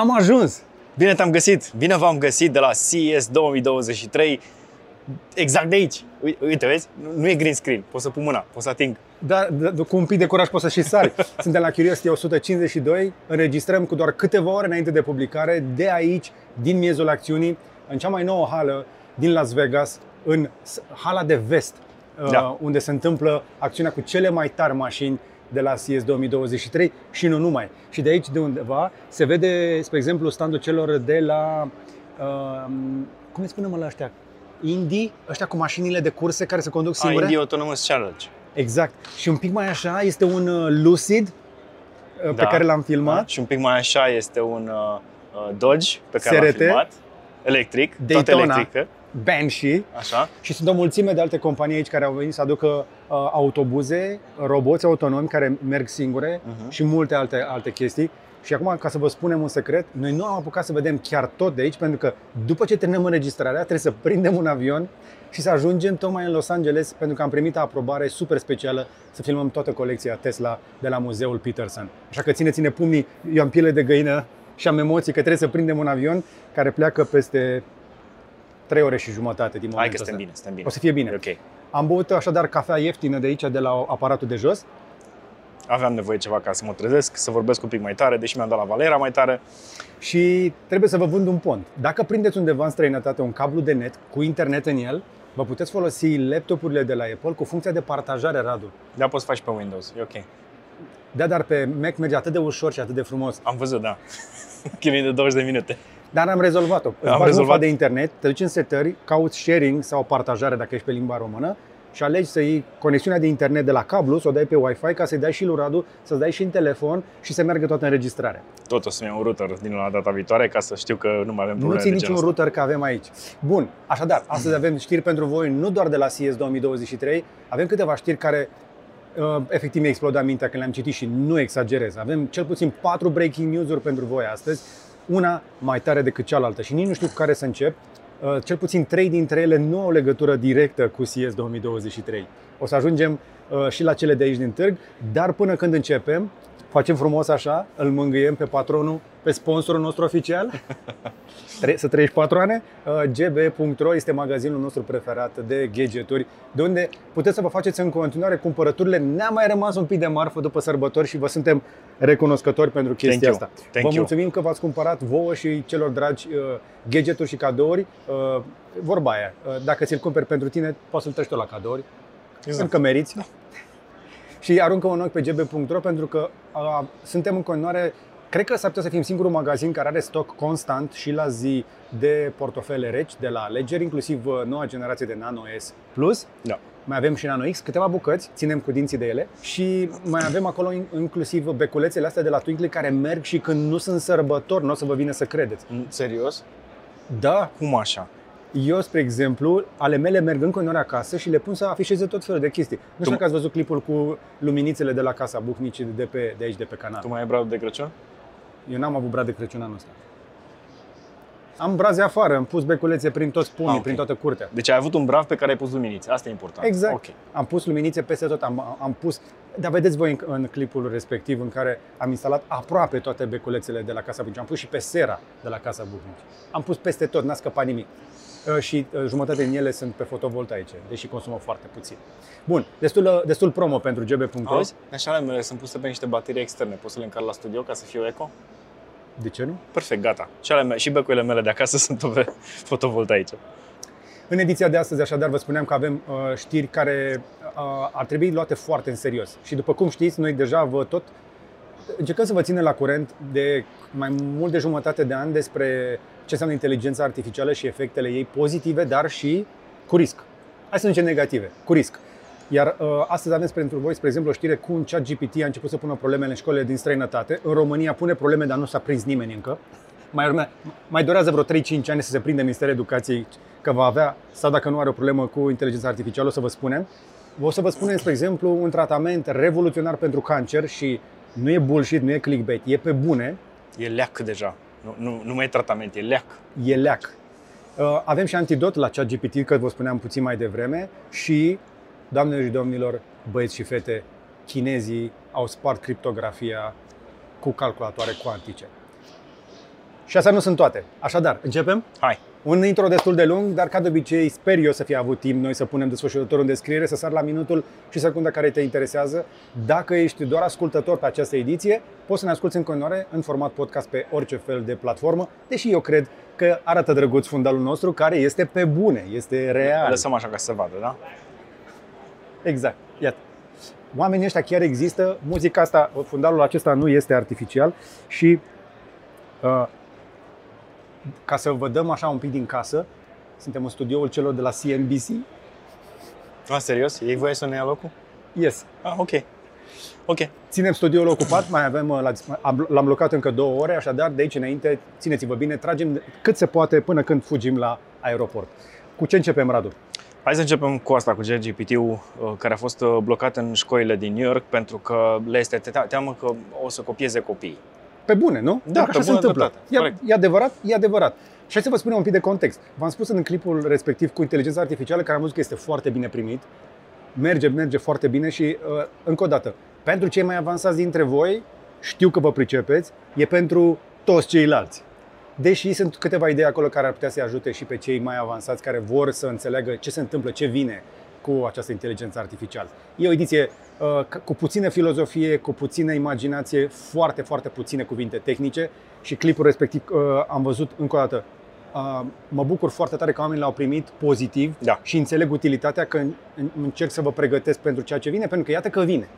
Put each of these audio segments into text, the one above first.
Am ajuns! Bine te-am găsit! Bine v-am găsit de la CES 2023, exact de aici. Uite, vezi? Nu e green screen, poți să pun mâna, poți să ating. Da, da, cu un pic de curaj poți să și sari. Suntem la Curiosity 152, înregistrăm cu doar câteva ore înainte de publicare, de aici, din miezul acțiunii, în cea mai nouă hală din Las Vegas, în hala de vest, da. Uh, unde se întâmplă acțiunea cu cele mai tari mașini de la CES 2023 și nu numai. Și de aici, de undeva, se vede, spre exemplu, standul celor de la, uh, cum îi spunem la ăștia, Indy, ăștia cu mașinile de curse care se conduc singure. Indy Autonomous Challenge. Exact. Și un pic mai așa este un uh, Lucid uh, da. pe care l-am filmat. Da. Și un pic mai așa este un uh, Dodge pe care SRT, l-am filmat. Electric, Daytona. tot electrică. Banshee Așa. și sunt o mulțime de alte companii aici care au venit să aducă uh, autobuze, roboți autonomi care merg singure uh-huh. și multe alte, alte chestii. Și acum, ca să vă spunem un secret, noi nu am apucat să vedem chiar tot de aici, pentru că după ce terminăm înregistrarea, trebuie să prindem un avion și să ajungem tocmai în Los Angeles, pentru că am primit aprobare super specială să filmăm toată colecția Tesla de la Muzeul Peterson. Așa că țineți-ne pumnii, eu am piele de găină și am emoții că trebuie să prindem un avion care pleacă peste 3 ore și jumătate din momentul Hai că suntem bine, suntem bine. O să fie bine. Ok. Am băut așadar cafea ieftină de aici, de la aparatul de jos. Aveam nevoie ceva ca să mă trezesc, să vorbesc un pic mai tare, deși mi-am dat la Valera mai tare. Și trebuie să vă vând un pont. Dacă prindeți undeva în străinătate un cablu de net cu internet în el, vă puteți folosi laptopurile de la Apple cu funcția de partajare, Radu. Da, poți faci pe Windows, e ok. Da, dar pe Mac merge atât de ușor și atât de frumos. Am văzut, da. Chinuie de 20 de minute. Dar am rezolvat-o. Îți am rezolvat de internet, te duci în setări, cauți sharing sau partajare dacă ești pe limba română și alegi să iei conexiunea de internet de la cablu, să o dai pe Wi-Fi ca să-i dai și lui Radu, să-ți dai și în telefon și să meargă toată înregistrarea. Tot o să iau un router din la data viitoare ca să știu că nu mai avem probleme Nu ții niciun router că avem aici. Bun, așadar, astăzi avem știri pentru voi, nu doar de la CES 2023, avem câteva știri care uh, efectiv mi-a explodat mintea când le-am citit și nu exagerez. Avem cel puțin patru breaking news-uri pentru voi astăzi una mai tare decât cealaltă și nici nu știu cu care să încep. Uh, cel puțin trei dintre ele nu au legătură directă cu CS 2023. O să ajungem uh, și la cele de aici din târg, dar până când începem, facem frumos așa, îl mângâiem pe patronul, pe sponsorul nostru oficial. să trăiești patroane. Uh, gb.ro este magazinul nostru preferat de gadgeturi, de unde puteți să vă faceți în continuare cumpărăturile. Ne-a mai rămas un pic de marfă după sărbători și vă suntem recunoscători pentru chestia Thank asta. Thank vă mulțumim you. că v-ați cumpărat vouă și celor dragi uh, gadgeturi și cadouri. Uh, vorba aia, dacă ți-l cumperi pentru tine, poți să-l treci la cadouri. Exact. Încă meriți. Da. Și aruncă un ochi pe gb.ro pentru că uh, suntem în continuare Cred că s-ar putea să fim singurul magazin care are stoc constant și la zi de portofele reci de la alegeri, inclusiv uh, noua generație de Nano S Plus. Da. Mai avem și Nano X, câteva bucăți, ținem cu dinții de ele și mai avem acolo inclusiv beculețele astea de la Twinkly care merg și când nu sunt sărbători, nu o să vă vină să credeți. Serios? Da. Cum așa? Eu, spre exemplu, ale mele merg în continuare acasă și le pun să afișeze tot felul de chestii. Nu știu dacă ați văzut clipul cu luminițele de la Casa Buhnici de, pe, de aici, de pe canal. Tu mai ai brad de Crăciun? Eu n-am avut brad de Crăciun anul ăsta. Am braze afară, am pus beculețe prin toți pumii, ah, okay. prin toată curtea. Deci ai avut un brav pe care ai pus luminițe, asta e important. Exact. Okay. Am pus luminițe peste tot, am, am pus... Dar vedeți voi în, în clipul respectiv în care am instalat aproape toate beculețele de la Casa Buhnici. Am pus și pe sera de la Casa Buhnici. Am pus peste tot, n-a scăpat nimic. Uh, și uh, jumătate din ele sunt pe fotovoltaice, deși consumă foarte puțin. Bun, destul, uh, destul promo pentru gb.ro. Auzi, așa ale mele sunt puse pe niște baterii externe. Poți să le încarc la studio ca să fiu eco? De ce nu? Perfect, gata. Și, ale mele, și becurile mele de acasă sunt pe fotovoltaice. În ediția de astăzi, așadar, vă spuneam că avem uh, știri care uh, ar trebui luate foarte în serios. Și după cum știți, noi deja vă tot încercăm să vă ținem la curent de mai mult de jumătate de ani despre ce înseamnă inteligența artificială și efectele ei pozitive, dar și cu risc. Hai să nu zicem negative, cu risc. Iar uh, astăzi avem pentru voi, spre exemplu, o știre cu un chat GPT a început să pună probleme în școlile din străinătate. În România pune probleme, dar nu s-a prins nimeni încă. Mai, urme, mai durează vreo 3-5 ani să se prindă Ministerul Educației că va avea, sau dacă nu are o problemă cu inteligența artificială, o să vă spunem. O să vă spunem, spre exemplu, un tratament revoluționar pentru cancer și nu e bullshit, nu e clickbait, e pe bune. E leac deja. Nu, nu, nu mai e tratament, e leac. E leac. Uh, avem și antidot la ChatGPT, că vă spuneam puțin mai devreme, și, doamnelor și domnilor, băieți și fete, chinezii au spart criptografia cu calculatoare cuantice. Și astea nu sunt toate. Așadar, începem? Hai. Un intro destul de lung, dar ca de obicei sper eu să fie avut timp noi să punem desfășurătorul în descriere, să sar la minutul și secunda care te interesează. Dacă ești doar ascultător pe această ediție, poți să ne asculti în continuare în format podcast pe orice fel de platformă, deși eu cred că arată drăguț fundalul nostru, care este pe bune, este real. Lăsăm așa ca să se vadă, da? Exact. Iată. Oamenii ăștia chiar există, muzica asta, fundalul acesta nu este artificial și uh, ca să vă dăm așa un pic din casă, suntem în studioul celor de la CNBC. A, serios? Ei voie să ne ia locul? Yes. Ah, ok. Ok. Ținem studioul ocupat, mai avem, uh, la disp- am- l-am blocat încă două ore, așadar de aici înainte, țineți-vă bine, tragem cât se poate până când fugim la aeroport. Cu ce începem, Radu? Hai să începem cu asta, cu ChatGPT-ul, uh, care a fost uh, blocat în școlile din New York pentru că le este te- teamă că o să copieze copiii. Pe bune, nu? Da, Pentru pe că așa se bună întâmplă. dreptate, E, corect. e adevărat? E adevărat. Și hai să vă spunem un pic de context. V-am spus în clipul respectiv cu inteligența artificială, care am văzut că este foarte bine primit, merge, merge foarte bine și, uh, încă o dată, pentru cei mai avansați dintre voi, știu că vă pricepeți, e pentru toți ceilalți. Deși sunt câteva idei acolo care ar putea să-i ajute și pe cei mai avansați care vor să înțeleagă ce se întâmplă, ce vine cu această inteligență artificială. E o ediție uh, c- cu puțină filozofie, cu puțină imaginație, foarte, foarte puține cuvinte tehnice și clipul respectiv uh, am văzut încă o dată. Uh, mă bucur foarte tare că oamenii l-au primit pozitiv Da. și înțeleg utilitatea că în- în- încerc să vă pregătesc pentru ceea ce vine, pentru că iată că vine.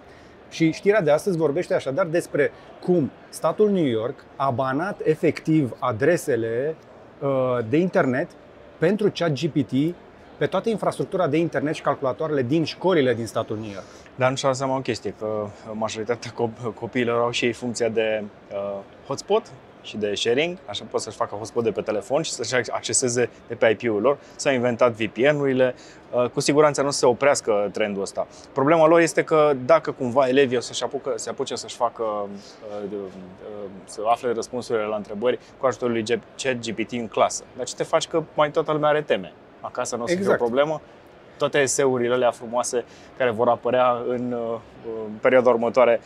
Și știrea de astăzi vorbește așadar despre cum statul New York a banat efectiv adresele uh, de internet pentru ChatGPT pe toată infrastructura de internet și calculatoarele din școlile din statul New York. Dar nu și-a seama o chestie, că majoritatea cop- copiilor au și ei funcția de uh, hotspot și de sharing, așa pot să-și facă hotspot de pe telefon și să-și acceseze de pe IP-ul lor. S-au inventat VPN-urile, uh, cu siguranță nu o să se oprească trendul ăsta. Problema lor este că dacă cumva elevii o să-și apucă, se apuce să-și facă, uh, de- uh, să afle răspunsurile la întrebări cu ajutorul lui ChatGPT în clasă. Dar ce te faci că mai toată lumea are teme? Acasă nu o să Exact. fie o problemă? toate eseurile alea frumoase care vor apărea în uh, în perioada următoare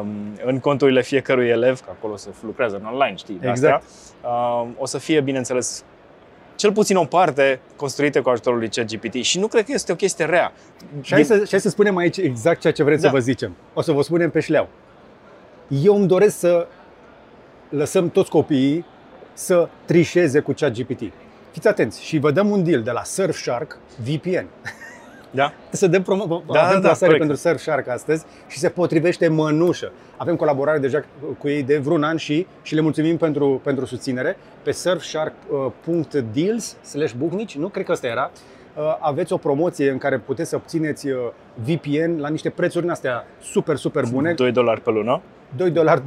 um, în conturile fiecărui elev, că acolo se lucrează în online, știi, de Exact. astea, um, o să fie, bineînțeles, cel puțin o parte construite cu ajutorul lui ChatGPT și nu cred că este o chestie rea. Și hai să, și hai să spunem aici exact ceea ce vreți Da. să vă zicem. O să vă spunem pe șleau. Eu îmi doresc să lăsăm toți copiii să trișeze cu ChatGPT. Fiți atenți și vă dăm un deal de la Surfshark VPN. Da? Să dăm promo, Da, avem da, da, plasare corect. pentru Surfshark astăzi și se potrivește mănușă. Avem colaborare deja cu ei de vreun an și, și le mulțumim pentru, pentru susținere. Pe surfshark.deals slash buhnici, nu cred că ăsta era, uh, aveți o promoție în care puteți să obțineți uh, VPN la niște prețuri în astea super, super bune. 2 dolari pe lună. 2,21 dolari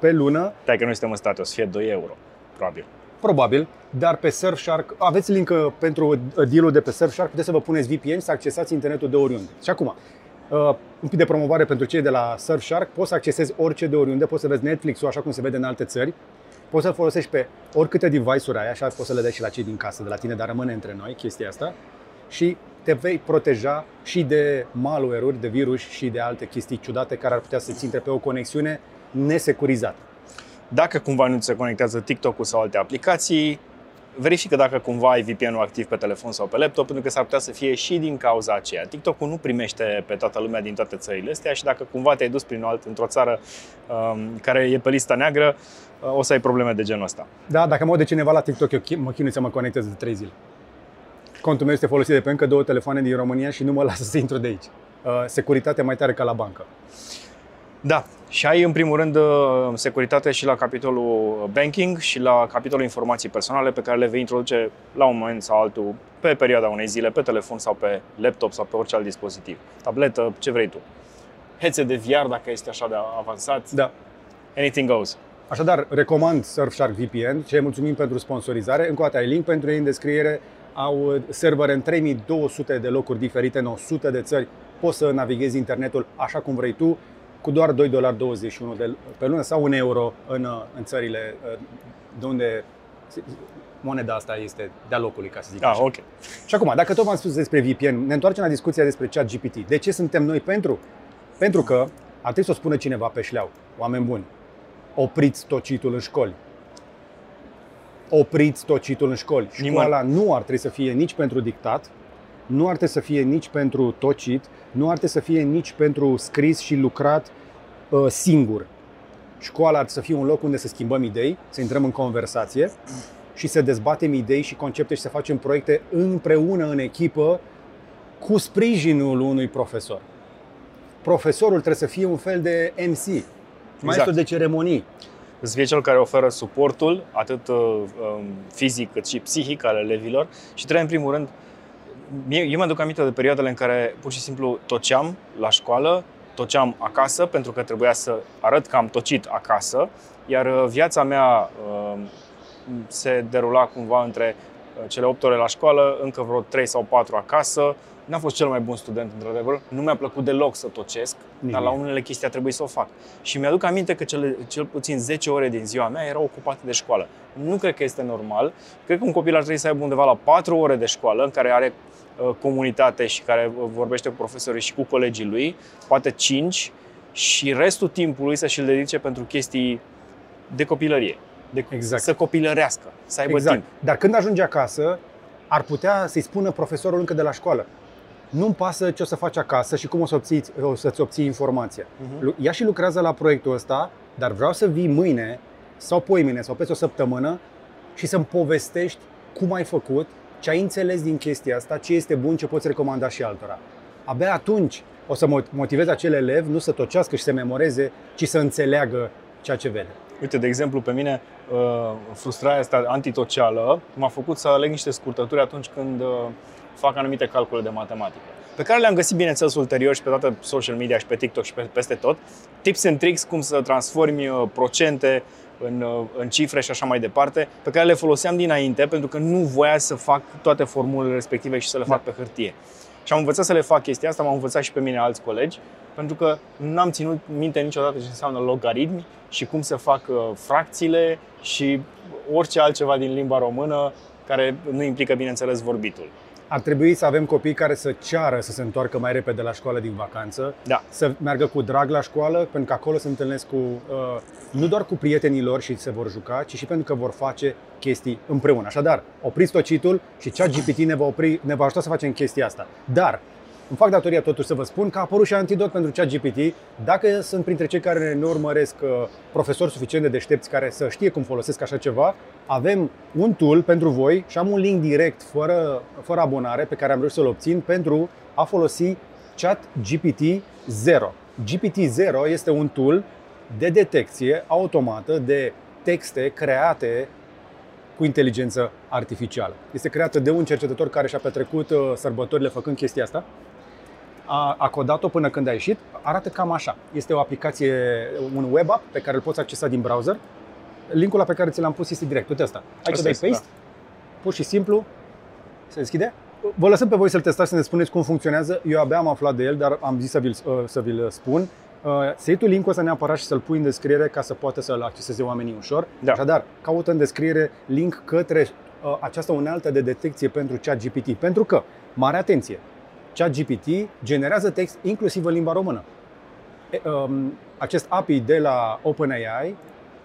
pe lună, Stai că noi suntem în state, o să fie 2 euro, probabil. Probabil, dar pe Surfshark, aveți link uh, pentru uh, deal-ul de pe Surfshark, puteți să vă puneți VPN și să accesați internetul de oriunde. Și acum, uh, un pic de promovare pentru cei de la Surfshark, poți să accesezi orice de oriunde, poți să vezi Netflix-ul așa cum se vede în alte țări, poți să folosești pe oricâte device-uri ai, așa poți să le dai și la cei din casă, de la tine, dar rămâne între noi chestia asta și te vei proteja și de malware-uri, de virus și de alte chestii ciudate care ar putea să-ți intre pe o conexiune nesecurizată. Dacă cumva nu ți se conectează TikTok-ul sau alte aplicații, verifică dacă cumva ai VPN-ul activ pe telefon sau pe laptop, pentru că s-ar putea să fie și din cauza aceea. TikTok-ul nu primește pe toată lumea din toate țările astea și dacă cumva te-ai dus prin o alt, într-o țară um, care e pe lista neagră, uh, o să ai probleme de genul ăsta. Da, dacă mă aude cineva la TikTok, eu chi- mă chinui să mă conectez de 3 zile. Contul meu este folosit de pe încă două telefoane din România și nu mă lasă să intru de aici. Uh, securitate mai tare ca la bancă. Da, și ai în primul rând uh, securitate și la capitolul banking și la capitolul informații personale pe care le vei introduce la un moment sau altul pe perioada unei zile, pe telefon sau pe laptop sau pe orice alt dispozitiv. Tabletă, ce vrei tu. Headset de VR dacă este așa de avansat. Da. Anything goes. Așadar, recomand Surfshark VPN și mulțumim pentru sponsorizare. Încă o dată ai link pentru ei în descriere. Au uh, servere în 3200 de locuri diferite, în 100 de țări. Poți să navighezi internetul așa cum vrei tu, cu doar 2,21 dolari de- pe lună sau un euro în, uh, în țările uh, de unde moneda asta este de-a locului, ca să zic Ah, așa. ok. Și acum, dacă tot v-am spus despre VPN, ne întoarcem la discuția despre ChatGPT. De ce suntem noi pentru? Pentru că ar trebui să o spună cineva pe șleau, oameni buni, opriți tocitul în școli. opriți tocitul în școli. Nimeni. Școala nu ar trebui să fie nici pentru dictat, nu ar trebui să fie nici pentru tocit, nu ar trebui să fie nici pentru scris și lucrat uh, singur. Școala ar trebui să fie un loc unde să schimbăm idei, să intrăm în conversație și să dezbatem idei și concepte și să facem proiecte împreună, în echipă, cu sprijinul unui profesor. Profesorul trebuie să fie un fel de MC, maestru de ceremonii. să fie cel care oferă suportul, atât uh, um, fizic cât și psihic al elevilor și trebuie în primul rând, mie, eu mă duc aminte de perioadele în care pur și simplu toceam la școală, toceam acasă pentru că trebuia să arăt că am tocit acasă, iar uh, viața mea uh, se derula cumva între uh, cele 8 ore la școală, încă vreo 3 sau 4 acasă. N-am fost cel mai bun student, într-adevăr. Nu mi-a plăcut deloc să tocesc, Nici dar la mie. unele chestii a trebuit să o fac. Și mi-aduc aminte că cele, cel puțin 10 ore din ziua mea erau ocupate de școală. Nu cred că este normal. Cred că un copil ar trebui să aibă undeva la 4 ore de școală în care are uh, comunitate și care uh, vorbește cu profesorii și cu colegii lui, poate 5 și restul timpului să și-l dedice pentru chestii de copilărie. De, Exact. Să copilărească, să aibă Exact. timp. Dar când ajunge acasă, ar putea să-i spună profesorul încă de la școală. Nu-mi pasă ce o să faci acasă și cum o, să obții, o să-ți obții informația. Mhm. Lu- Ia și lucrează la proiectul ăsta, dar vreau să vii mâine sau poimine sau peste o săptămână și să-mi povestești cum ai făcut, ce ai înțeles din chestia asta, ce este bun, ce poți recomanda și altora. Abia atunci o să mo- motivezi acel elev nu să tocească și să memoreze, ci să înțeleagă ceea ce vede. Uite, de exemplu, pe mine uh, frustrarea asta antitocială m-a făcut să aleg niște scurtături atunci când uh, fac anumite calcule de matematică. Pe care le-am găsit, bineînțeles, ulterior și pe toată social media și pe TikTok și pe, peste tot. Tips and tricks, cum să transformi uh, procente în, uh, în cifre și așa mai departe, pe care le foloseam dinainte pentru că nu voia să fac toate formulele respective și să le fac pe hârtie. Și am învățat să le fac chestia asta, m-au învățat și pe mine alți colegi, pentru că n-am ținut minte niciodată ce înseamnă logaritmi și cum se fac uh, fracțiile și orice altceva din limba română care nu implică, bineînțeles, vorbitul. Ar trebui să avem copii care să ceară să se întoarcă mai repede la școală din vacanță, Da. să meargă cu drag la școală, pentru că acolo se întâlnesc cu, uh, nu doar cu prietenii lor și se vor juca, ci și pentru că vor face chestii împreună. Așadar, opriți tocitul și ChatGPT ne va, opri, ne va ajuta să facem chestia asta. Dar, îmi fac datoria totuși să vă spun că a apărut și antidot pentru ChatGPT. Dacă sunt printre cei care ne urmăresc uh, profesori suficient de deștepți care să știe cum folosesc așa ceva, avem un tool pentru voi și am un link direct, fără, fără abonare, pe care am reușit să-l obțin pentru a folosi ChatGPT 0. GPT-0 este un tool de detecție automată de texte create cu inteligență artificială. Este creată de un cercetător care și-a petrecut uh, sărbătorile făcând chestia asta. A, a codat-o până când a ieșit. Arată cam așa. Este o aplicație, un web app pe care îl poți accesa din browser. Linkul la pe care ți l-am pus este direct. Uite asta. Aici Asta dai este, paste, pur și simplu se deschide. Vă lăsăm pe voi să-l testați, să ne spuneți cum funcționează. Eu abia am aflat de el, dar am zis să vi-l, uh, să vi-l spun. Uh, Să iei tu linkul ăsta neapărat și să-l pui în descriere ca să poată să-l acceseze oamenii ușor. Da. Așadar, caută în descriere link către uh, această unealtă de detecție pentru ChatGPT. Pentru că, mare atenție, ChatGPT generează text inclusiv în limba română. E, um, Acest API de la OpenAI,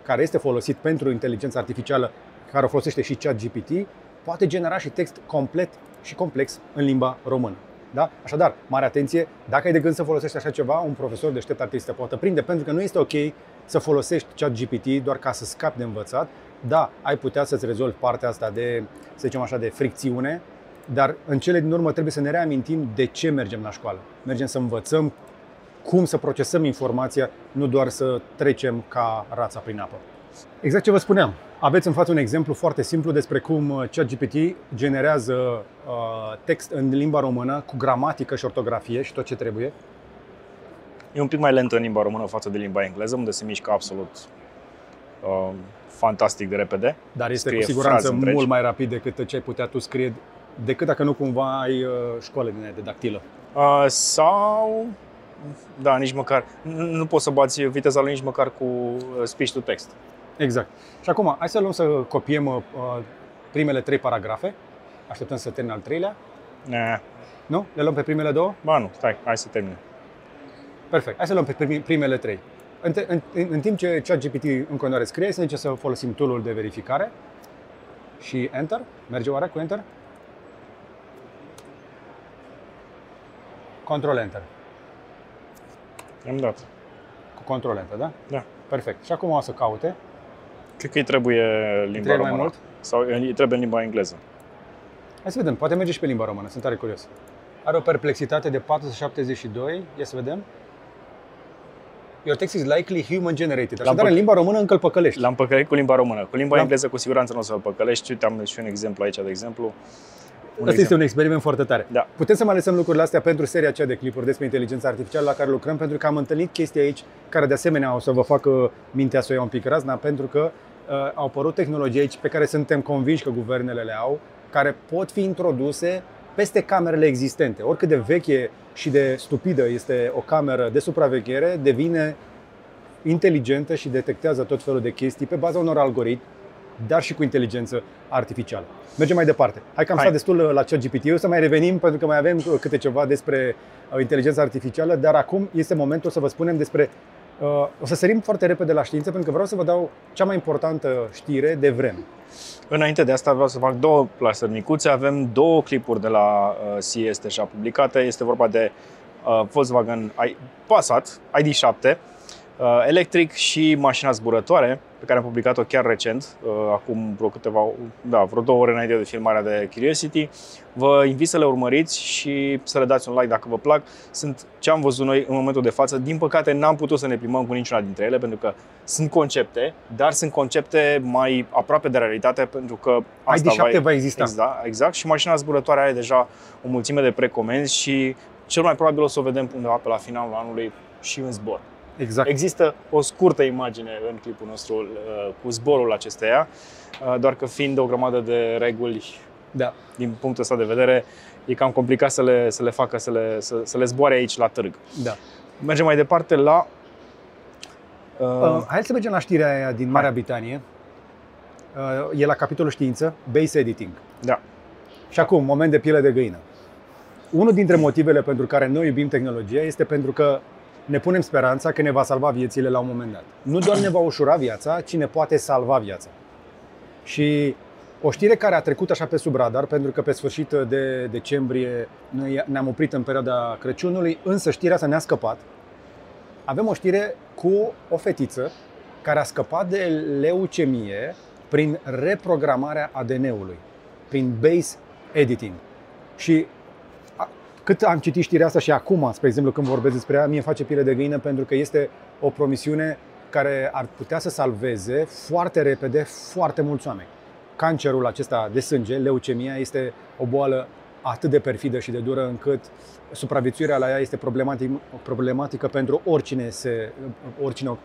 care este folosit pentru inteligența artificială, care o folosește și ChatGPT, poate genera și text complet și complex în limba română. Da? Așadar, mare atenție, dacă ai de gând să folosești așa ceva, un profesor deștept ar trebui să te poată prinde, pentru că nu este ok să folosești ChatGPT doar ca să scapi de învățat. Da, ai putea să-ți rezolvi partea asta de, să zicem așa, de fricțiune, dar în cele din urmă trebuie să ne reamintim de ce mergem la școală. Mergem să învățăm cum să procesăm informația, nu doar să trecem ca rața prin apă. Exact ce vă spuneam. Aveți în față un exemplu foarte simplu despre cum uh, ChatGPT generează uh, text în limba română cu gramatică și ortografie și tot ce trebuie. E un pic mai lentă în limba română față de limba engleză, unde se mișcă absolut uh, fantastic de repede. Dar este Scrie cu siguranță fraze întregi. mult mai rapid decât ce ai putea tu scrie, decât dacă nu cumva ai uh, școală din aia de dactilă. Uh, sau, da, nici măcar, nu, nu poți să bați viteza lui nici măcar cu uh, speech to text. Exact. Și acum, hai să luăm să copiem uh, primele trei paragrafe. Așteptăm să termine al treilea. Ne, Nu? Le luăm pe primele două? ba nu, stai, hai să termine. Perfect. Hai să luăm pe primi- primele trei. În, te- în, în, în timp ce ChatGPT în continuare scrie, să zice să folosim tool de verificare. și Enter. Merge oare cu Enter? Control Enter. Am dat. Cu Control Enter, da? Da. Perfect. Și acum o să caute. Cred că îi trebuie limba Trebuie mai română. mult? Sau îi trebuie limba engleză. Hai să vedem, poate merge și pe limba română, sunt tare curios. Are o perplexitate de 472, ia să vedem. Your text is likely human generated. Așadar, pă- în limba română încă îl păcălești. L-am păcălit cu limba română. Cu limba L-am- engleză cu siguranță nu o să-l păcălești. Uite, am și un exemplu aici, de exemplu. Un Asta este un experiment foarte tare. Da. Putem să mai lăsăm lucrurile astea pentru seria aceea de clipuri despre inteligența artificială la care lucrăm, pentru că am întâlnit chestii aici care de asemenea o să vă facă mintea să o ia un pic razna, pentru că uh, au apărut tehnologii aici pe care suntem convinși că guvernele le au, care pot fi introduse peste camerele existente. Oricât de veche și de stupidă este o cameră de supraveghere, devine inteligentă și detectează tot felul de chestii pe baza unor algoritmi, dar și cu inteligență artificială. Mergem mai departe. Hai că am Hai. stat destul la ChatGPT, o să mai revenim pentru că mai avem câte ceva despre uh, inteligența artificială, dar acum este momentul să vă spunem despre uh, o să sărim foarte repede la știință pentru că vreau să vă dau cea mai importantă știre de vreme. Înainte de asta vreau să fac două plasări micuțe. Avem două clipuri de la uh, CES deja publicate. Este vorba de uh, Volkswagen I- Passat ID7, uh, electric și mașina zburătoare, pe care am publicat-o chiar recent, uh, acum vreo câteva, da, vreo două ore înainte de filmarea de Curiosity. Vă invit să le urmăriți și să le dați un like dacă vă plac. Sunt ce am văzut noi în momentul de față. Din păcate n-am putut să ne plimbăm cu niciuna dintre ele, pentru că sunt concepte, dar sunt concepte mai aproape de realitate, pentru că asta ID7 va exista. Exact, exact. Și mașina zburătoare are deja o mulțime de precomenzi și cel mai probabil o să o vedem undeva pe la finalul anului și în zbor. Exact. Există o scurtă imagine în clipul nostru uh, cu zborul acesteia, uh, doar că fiind o grămadă de reguli Da. din punctul ăsta de vedere, e cam complicat să le, să le facă, să le, să, să le zboare aici la târg. Da. Mergem mai departe la... Uh, Uh, hai să mergem la știrea aia din Marea Britanie. Uh, e la capitolul știință, base editing. da. Și acum, moment de piele de găină. Unul dintre motivele pentru care noi iubim tehnologia este pentru că ne punem speranța că ne va salva viețile la un moment dat. Nu doar ne va ușura viața, ci ne poate salva viața. Și o știre care a trecut așa pe sub radar, pentru că pe sfârșit de decembrie noi ne-am oprit în perioada Crăciunului, însă știrea asta ne-a scăpat. Avem o știre cu o fetiță care a scăpat de leucemie prin reprogramarea ADN-ului, prin base editing. Și a- cât am citit știrea asta și acum, spre exemplu, când vorbesc despre ea, mie îmi face piele de găină pentru că este o promisiune care ar putea să salveze foarte repede foarte mulți oameni. Cancerul acesta de sânge, leucemia, este o boală atât de perfidă și de dură încât supraviețuirea la ea este problematic, problematică pentru oricine, se, oricine o,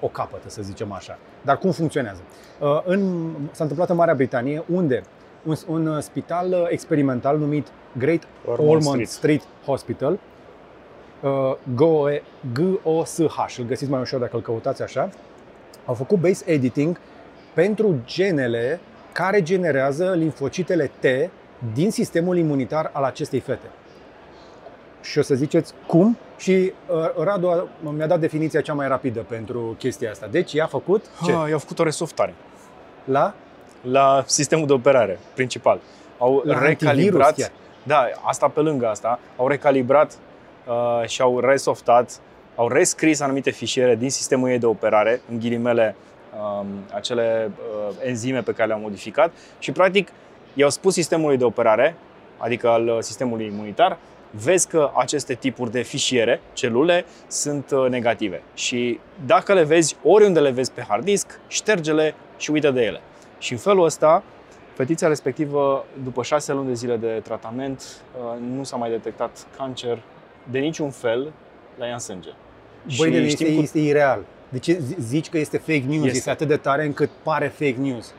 o capătă, să zicem așa. Dar cum funcționează? Uh, În, s-a întâmplat în Marea Britanie, unde un, un spital uh, experimental numit Great Ormond Ormond Street. Street, Hospital, uh, GOE GOSH, îl găsiți mai ușor dacă îl căutați așa, au făcut base editing pentru genele care generează limfocitele T din sistemul imunitar al acestei fete. Și o să ziceți cum? Și uh, Radu a, mi-a dat definiția cea mai rapidă pentru chestia asta. Deci ea a făcut ce? Ah, i-au făcut o resoftare La, la sistemul de operare principal. Au la antivirus recalibrat chiar. Da, asta pe lângă asta, au recalibrat uh, și au resoftat, au rescris anumite fișiere din sistemul ei de operare, în ghilimele um, acele uh, enzime pe care le-au modificat și practic i-au spus sistemului de operare, adică al uh, sistemului imunitar, vezi că aceste tipuri de fișiere, celule, sunt uh, negative. Și dacă le vezi, oriunde le vezi pe hard disk, șterge-le și uită de ele. Și în felul ăsta, Fetița respectivă, după șase luni de zile de tratament, uh, nu s-a mai detectat cancer de niciun fel la ea în sânge. Băi, de știm este, cu- este ireal. De ce zi- zici că este fake news? Este. Este. atât de tare încât pare fake news.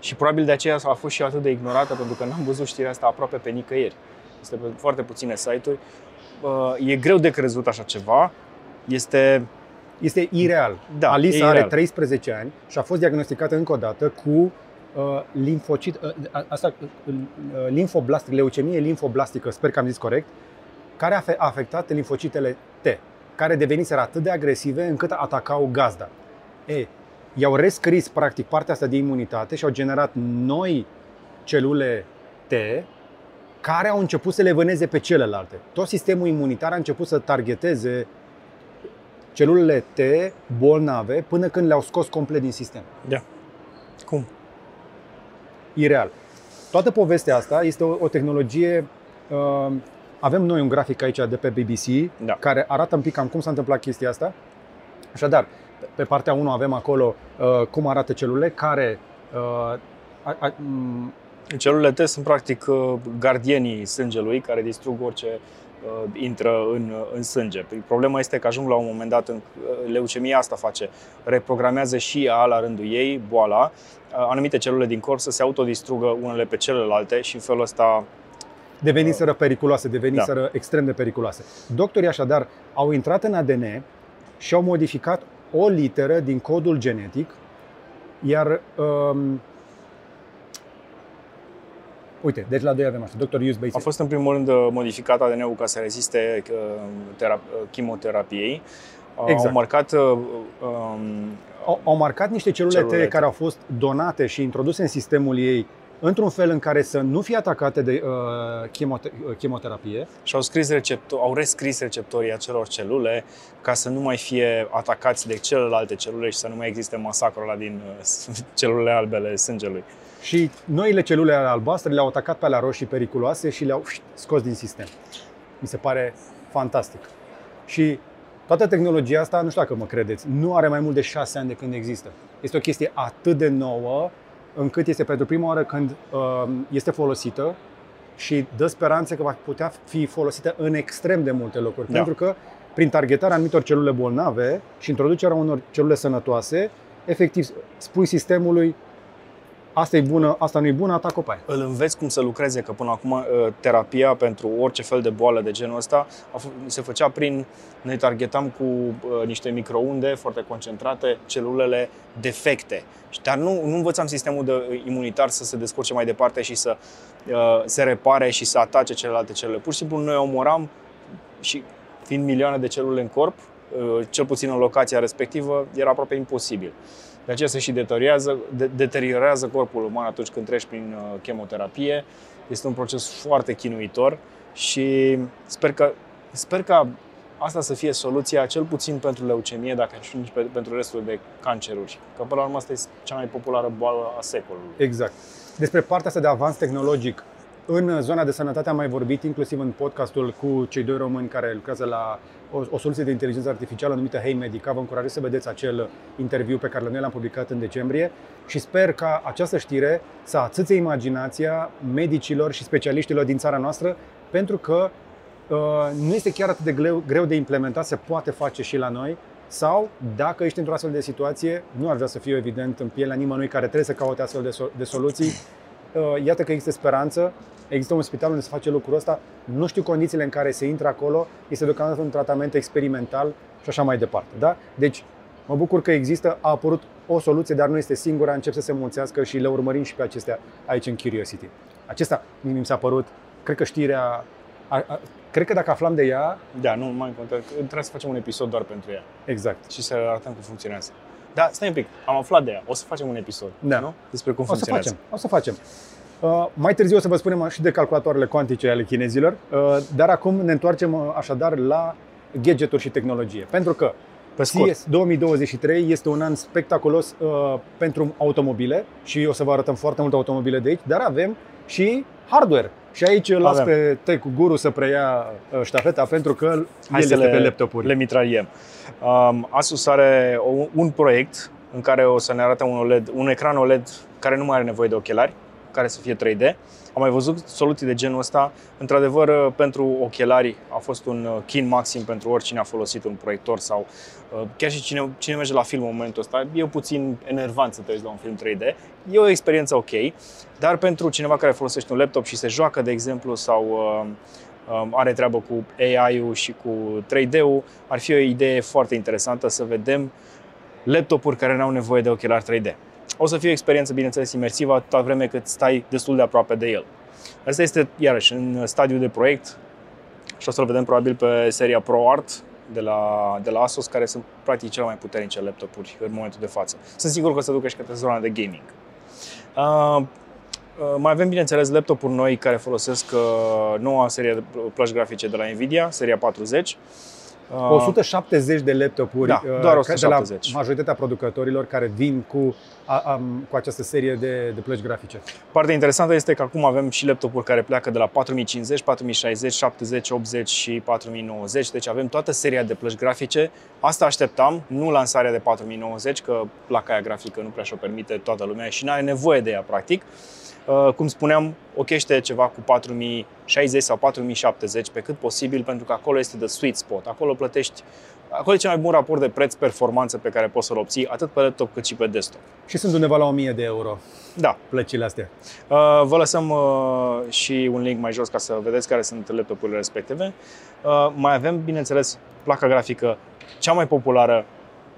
Și probabil de aceea a fost și atât de ignorată, pentru că n-am văzut știrea asta aproape pe nicăieri. Este pe foarte puține site-uri. Uh, E greu de crezut așa ceva. Este Este ireal. Da, Alisa e are ireal. 13 ani și a fost diagnosticată încă o dată cu uh, limfocit, uh, a- asta, uh, uh, limfoblast, leucemie limfoblastică, sper că am zis corect, care a fe- a afectat limfocitele T, care deveniseră atât de agresive încât atacau gazda. E, i-au rescris practic partea asta de imunitate și au generat noi celule T care au început să le vâneze pe celelalte. Tot sistemul imunitar a început să targeteze celulele T bolnave până când le-au scos complet din sistem. Da. Cum? Ireal. Toată povestea asta este o, o tehnologie. Uh, avem noi un grafic aici de pe BBC Da. care arată un pic cam cum s-a întâmplat chestia asta. Așadar, pe partea 1 avem acolo uh, cum arată celulele care uh, a, a, m, Celulele T sunt practic uh, gardienii sângelui care distrug orice uh, intră în, uh, în sânge. Păi Problema este că ajung la un moment dat în uh, leucemia asta face, reprogramează și ea la rândul ei boala, uh, anumite celule din corp să se autodistrugă unele pe celelalte și în felul ăsta deveniseră periculoase, deveniseră da. extrem de periculoase. Doctorii așadar au intrat în ADN și au modificat o literă din codul genetic, iar um, Uite, deci la doi avem așa, Dr. Hughes a Basic. fost în primul rând uh, modificat ADN-ul ca să reziste uh, tera- uh, chimoterapiei. Uh, Exact. Au marcat uh, um, Au, au marcat niște celule, Celule T T. care au fost donate și introduse în sistemul ei într-un fel în care să nu fie atacate de uh, chemote- uh, chemoterapie. și au, scris receptor, au rescris receptorii acelor celule ca să nu mai fie atacați de celelalte celule și să nu mai existe masacrul ăla din uh, celulele albele sângelui. Și noile celule albastre le-au atacat pe alea roșii periculoase și le-au șt, scos din sistem. Mi se pare fantastic. Și toată tehnologia asta, nu știu dacă mă credeți, nu are mai mult de șase ani de când există. Este o chestie atât de nouă încât este pentru prima oară când uh, este folosită și dă speranțe că va putea fi folosită în extrem de multe locuri. Da. Pentru că prin targetarea anumitor celule bolnave și introducerea unor celule sănătoase, efectiv spui sistemului asta e bună, asta nu e bună, atac-o pe aia. Îl înveți cum să lucreze, că până acum uh, terapia pentru orice fel de boală de genul ăsta a f- se făcea prin, noi targetam cu uh, niște microunde foarte concentrate celulele defecte. Și- Dar nu, nu învățam sistemul de uh, imunitar să se descurce mai departe și să uh, se repare și să atace celelalte celule. Pur și simplu noi omoram și fiind milioane de celule în corp, uh, cel puțin în locația respectivă, era aproape imposibil. De aceea se și deteriorează, de, deteriorează corpul uman atunci când treci prin uh, chemoterapie. Este un proces foarte chinuitor și sper că, sper că asta să fie soluția cel puțin pentru leucemie, dacă și nici pe, pentru restul de canceruri. Că până la urmă asta este cea mai populară boală a secolului. Exact. Despre partea asta de avans tehnologic, în zona de sănătate am mai vorbit, inclusiv în podcastul cu cei doi români care lucrează la o, o soluție de inteligență artificială numită Hey Medica. Vă încurajez să vedeți acel interviu pe care noi l-am publicat în decembrie și sper ca această știre să atâțe imaginația medicilor și specialiștilor din țara noastră, pentru că uh, nu este chiar atât de greu, greu de implementat, se poate face și la noi, sau dacă ești într-o astfel de situație, nu ar vrea să fiu evident în pielea nimănui care trebuie să caute astfel de, so- de soluții, uh, iată că există speranță, există un spital unde se face lucrul ăsta, nu știu condițiile în care se intră acolo, este deocamdată un tratament experimental și așa mai departe. Da? Deci, mă bucur că există, a apărut o soluție, dar nu este singura, încep să se mulțească și le urmărim și pe acestea aici în Curiosity. Acesta mi mi s-a părut, cred că știrea, a, a, cred că dacă aflam de ea, Da, nu mai contează. Trebuie să facem un episod doar pentru ea exact. și să arătăm cum funcționează. Da, stai un pic, am aflat de ea. O să facem un episod, Da. nu? Despre cum O să funcționează. facem, o să facem. Uh, mai târziu o să vă spunem și de calculatoarele cuantice ale chinezilor, uh, dar acum ne întoarcem uh, așadar la gadgeturi și tehnologie. Pentru că Pe scurt. CES 2023 este un an spectaculos uh, pentru automobile și o să vă arătăm foarte multe automobile de aici, dar avem și hardware. Și aici îl las Avem. pe Tech Guru să preia uh, ștafeta pentru că Hai el să este le, pe laptopuri. le mitraliem. Um, Asus are o, un proiect în care o să ne arate un OLED, un ecran OLED care nu mai are nevoie de ochelari, care să fie 3D. Am mai văzut soluții de genul ăsta. Într-adevăr, pentru ochelari a fost un uh, chin maxim pentru oricine a folosit un proiector sau uh, chiar și cine, cine merge la film în momentul ăsta. E puțin enervant să te uiți la un film 3D. E o experiență ok, dar pentru cineva care folosește un laptop și se joacă, de exemplu, sau uh, um, are treabă cu AI-ul și cu 3D-ul, ar fi o idee foarte interesantă să vedem laptopuri care nu au nevoie de ochelari 3D. O să fie o experiență, bineînțeles, imersivă atâta vreme cât stai destul de aproape de el. Asta este, iarăși, în stadiu de proiect și o să-l vedem probabil pe seria ProArt, de la, de la Asus, care sunt practic cele mai puternice laptopuri în momentul de față. Sunt sigur că o să ducă și către zona de gaming. Uh, uh, mai avem, bineînțeles, laptopuri noi care folosesc uh, noua serie de plăci grafice de la Nvidia, seria 40. 170 de laptopuri da, doar 170. de la majoritatea producătorilor care vin cu, a, a, cu această serie de, de plăci grafice. Partea interesantă este că acum avem și laptopuri care pleacă de la 4050, 4060, 70, 80 și 4090, deci avem toată seria de plăci grafice. Asta așteptam, nu lansarea de 4090, că placa aia grafică nu prea și-o permite toată lumea și nu are nevoie de ea, practic. Uh, cum spuneam, ochește ceva cu 4060 sau 4070 pe cât posibil, pentru că acolo este de sweet spot. Acolo plătești Acolo e cel mai bun raport de preț-performanță pe care poți să-l obții, atât pe laptop cât și pe desktop. Și sunt undeva la 1000 de euro. Da. Plăcile astea. Uh, vă lăsăm uh, și un link mai jos ca să vedeți care sunt laptopurile respective. Mai avem, bineînțeles, placa grafică cea mai populară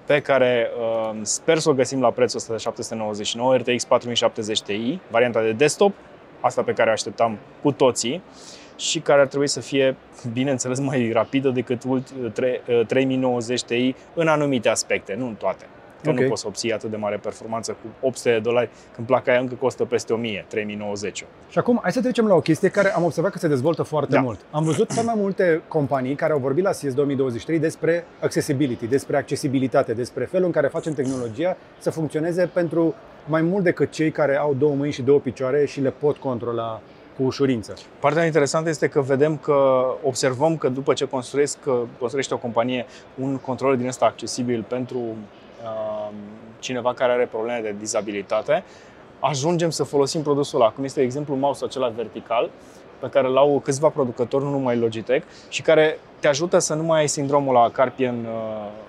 pe care uh, sper să o găsim la prețul ăsta de 799 RTX 4070 Ti, varianta de desktop, asta pe care o așteptam cu toții și care ar trebui să fie, bineînțeles, mai rapidă decât 3090 uh, Ti în anumite aspecte, nu în toate. Că okay. nu poți să obții atât de mare performanță cu 800 de dolari când placa aia încă costă peste 1000, 3090. Și acum hai să trecem la o chestie care am observat că se dezvoltă foarte da. mult. Am văzut foarte mai multe companii care au vorbit la CES 2023 despre accessibility, despre accesibilitate, despre felul în care facem tehnologia să funcționeze pentru mai mult decât cei care au două mâini și două picioare și le pot controla cu ușurință. Partea interesantă este că vedem că observăm că după ce construiesc, construiește o companie un controller din ăsta accesibil pentru Um, cineva care are probleme de dizabilitate, ajungem să folosim produsul ăla, cum este exemplu mouse acela vertical, pe care l-au câțiva producători, nu numai Logitech, și care te ajută să nu mai ai sindromul la carpian uh,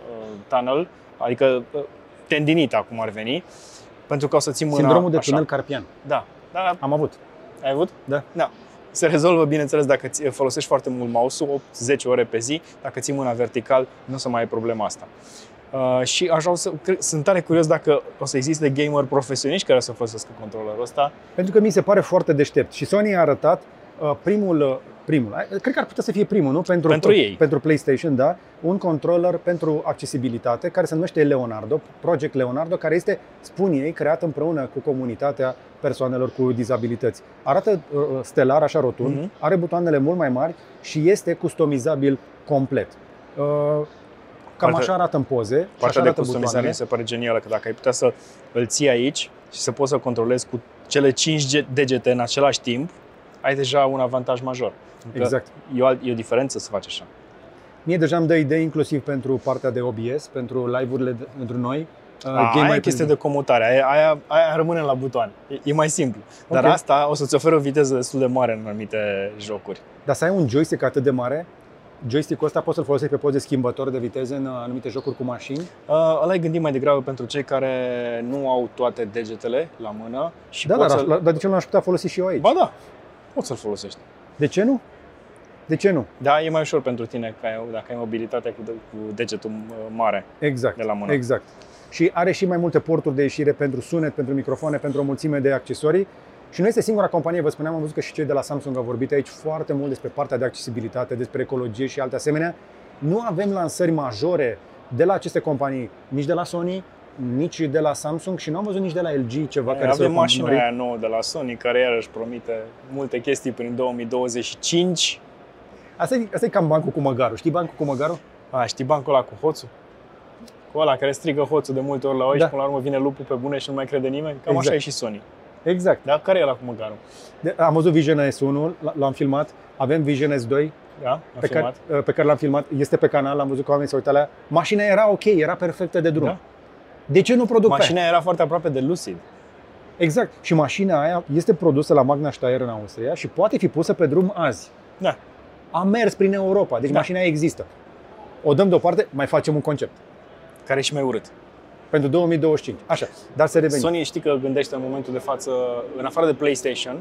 uh, tunnel, adică uh, tendinita, cum ar veni, pentru că o să ții mâna Sindromul de așa. tunel carpian. Da. da. Am avut. Ai avut? Da. Da. Se rezolvă, bineînțeles, dacă folosești foarte mult mouse-ul, 8-10 ore pe zi, dacă ții mâna vertical, nu o să mai ai problema asta. Uh, și așa o să, sunt tare curios dacă o să existe gamer profesioniști care să folosească controllerul ăsta. Pentru că mi se pare foarte deștept. Și Sony a arătat uh, primul, uh, primul, cred că ar putea să fie primul, nu? Pentru, pentru ei. Pentru PlayStation, da. Un controller pentru accesibilitate care se numește Leonardo, Project Leonardo, care este, spun ei, creat împreună cu comunitatea persoanelor cu dizabilități. Arată uh, stelar, așa rotund, mm-hmm. are butoanele mult mai mari și este customizabil complet. Uh, Cam Partea, așa arată în poze. Partea de customizare mi se pare genială, că dacă ai putea să îl ții aici și să poți să controlezi cu cele 5 degete în același timp, ai deja un avantaj major. Exact. E o, e o diferență să faci așa. Mie deja îmi dă idei inclusiv pentru partea de OBS, pentru live-urile de, pentru noi. Uh, A, game aia e chestie de comutare, aia, aia, aia rămâne la butoane. E, e mai simplu. Dar okay. asta o să-ți ofere o viteză destul de mare în anumite jocuri. Dar să ai un joystick atât de mare, Joystick-ul ăsta poți să-l folosești pe post de schimbător de viteze în anumite jocuri cu mașini? Uh, ăla e gândit mai degrabă pentru cei care nu au toate degetele la mână. Și da, dar, să... dar de ce nu l-aș putea folosi și eu aici? Ba da, poți să-l folosești. De ce nu? De ce nu? Da, e mai ușor pentru tine ca, dacă ai mobilitatea cu, cu degetul uh, mare exact, de la mână. Exact. Și are și mai multe porturi de ieșire pentru sunet, pentru microfoane, pentru o mulțime de accesorii și nu este singura companie, vă spuneam, am văzut că și cei de la Samsung au vorbit aici foarte mult despre partea de accesibilitate, despre ecologie și alte asemenea. Nu avem lansări majore de la aceste companii, nici de la Sony, nici de la Samsung și nu am văzut nici de la LG ceva Ei, care avem să mașina aia nouă de la Sony care iarăși promite multe chestii prin 2025. Asta e, asta e cam bancul cu măgarul. Știi bancul cu măgarul? A, știi bancul ăla cu hoțul? Cu ăla care strigă hoțul de multe ori la oi da. și până la urmă vine lupul pe bune și nu mai crede nimeni? Cam exact. așa e și Sony. Exact. Da? Care e la cu măgarul? De, am văzut Vision S1, l-am filmat. Avem Vision S2, da, pe, care, pe care l-am filmat. Este pe canal, am văzut că oamenii se uită la ea. Mașina era ok, era perfectă de drum. Da? De ce nu produc Mașina pe era foarte aproape de Lucid. Exact. Și mașina aia este produsă la Magna Steyr în Austria și poate fi pusă pe drum azi. Da. A mers prin Europa, deci da. mașina există. O dăm deoparte, mai facem un concept. Care e și mai urât. Pentru 2025. Așa, dar să revenim. Sony știi că gândește în momentul de față, în afară de PlayStation,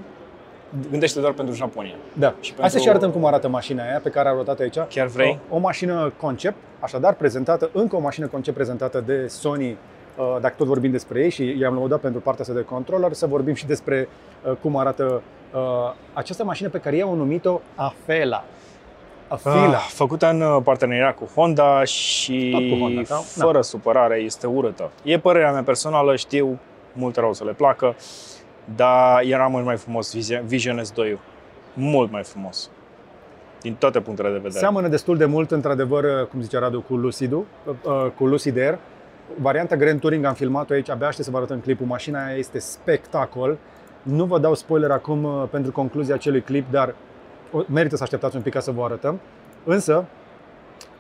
gândește doar pentru Japonia. Da. Și pentru... Hai să și arătăm cum arată mașina aia pe care a rotat aici. Chiar vrei? O, o mașină concept, așadar prezentată, încă o mașină concept prezentată de Sony uh, dacă tot vorbim despre ei și i-am lăudat pentru partea asta de controller, să vorbim și despre uh, cum arată uh, această mașină pe care ei au numit-o Afela. Afila. Ah, făcută în uh, parteneriat cu Honda și Tot cu Honda, da? fără supărare, este urâtă. E părerea mea personală, știu, multe rău să le placă, dar era mult mai frumos Vision- Vision S2 Mult mai frumos. Din toate punctele de vedere. Seamănă destul de mult, într-adevăr, cum zicea Radu, cu Lucidul, uh, cu Lucid Air. Varianta Grand Touring am filmat-o aici, abia aștept să vă arătăm clipul. Mașina aia este spectacol. Nu vă dau spoiler acum uh, pentru concluzia acelui clip, dar o- merită să așteptați un pic ca să vă arătăm. Însă,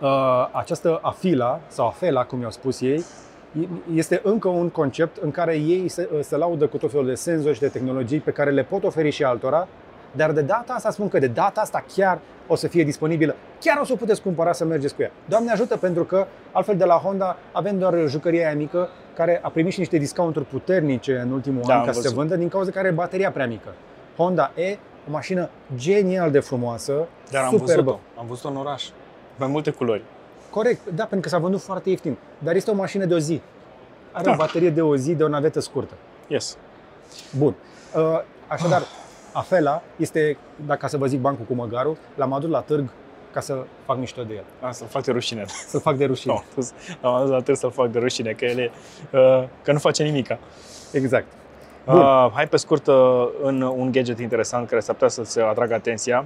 uh, această Afila, sau Afela, cum i-au spus ei, este încă un concept în care ei se, uh, se laudă cu tot felul de senzori și de tehnologii pe care le pot oferi și altora, dar de data asta spun că de data asta chiar o să fie disponibilă. Chiar o să o puteți cumpăra să mergeți cu ea. Doamne ajută pentru că altfel de la Honda avem doar jucăria aia mică care a primit și niște discounturi puternice în ultimul Da, an am ca să se văzut. vândă din cauza că are bateria prea mică. Honda E, o mașină genial de frumoasă, Dar am superbă. văzut-o. Am văzut-o în oraș. Mai multe culori. Corect, da, pentru că s-a vândut foarte ieftin. Dar este o mașină de o zi. Are Da. o baterie de o zi, de o navetă scurtă. Yes. Bun. Uh, Așadar, Afela este, dacă să vă zic bancul cu măgarul, l-am adus la târg ca să fac mișto de el. Asta îl fac de rușine. Să-l fac de rușine. Am adus, am adus la târg să-l fac de rușine, că el e, uh, că nu face nimica. Exact. Bun. Uh, hai pe scurt uh, în un gadget interesant care s-ar putea să-ți atragă atenția,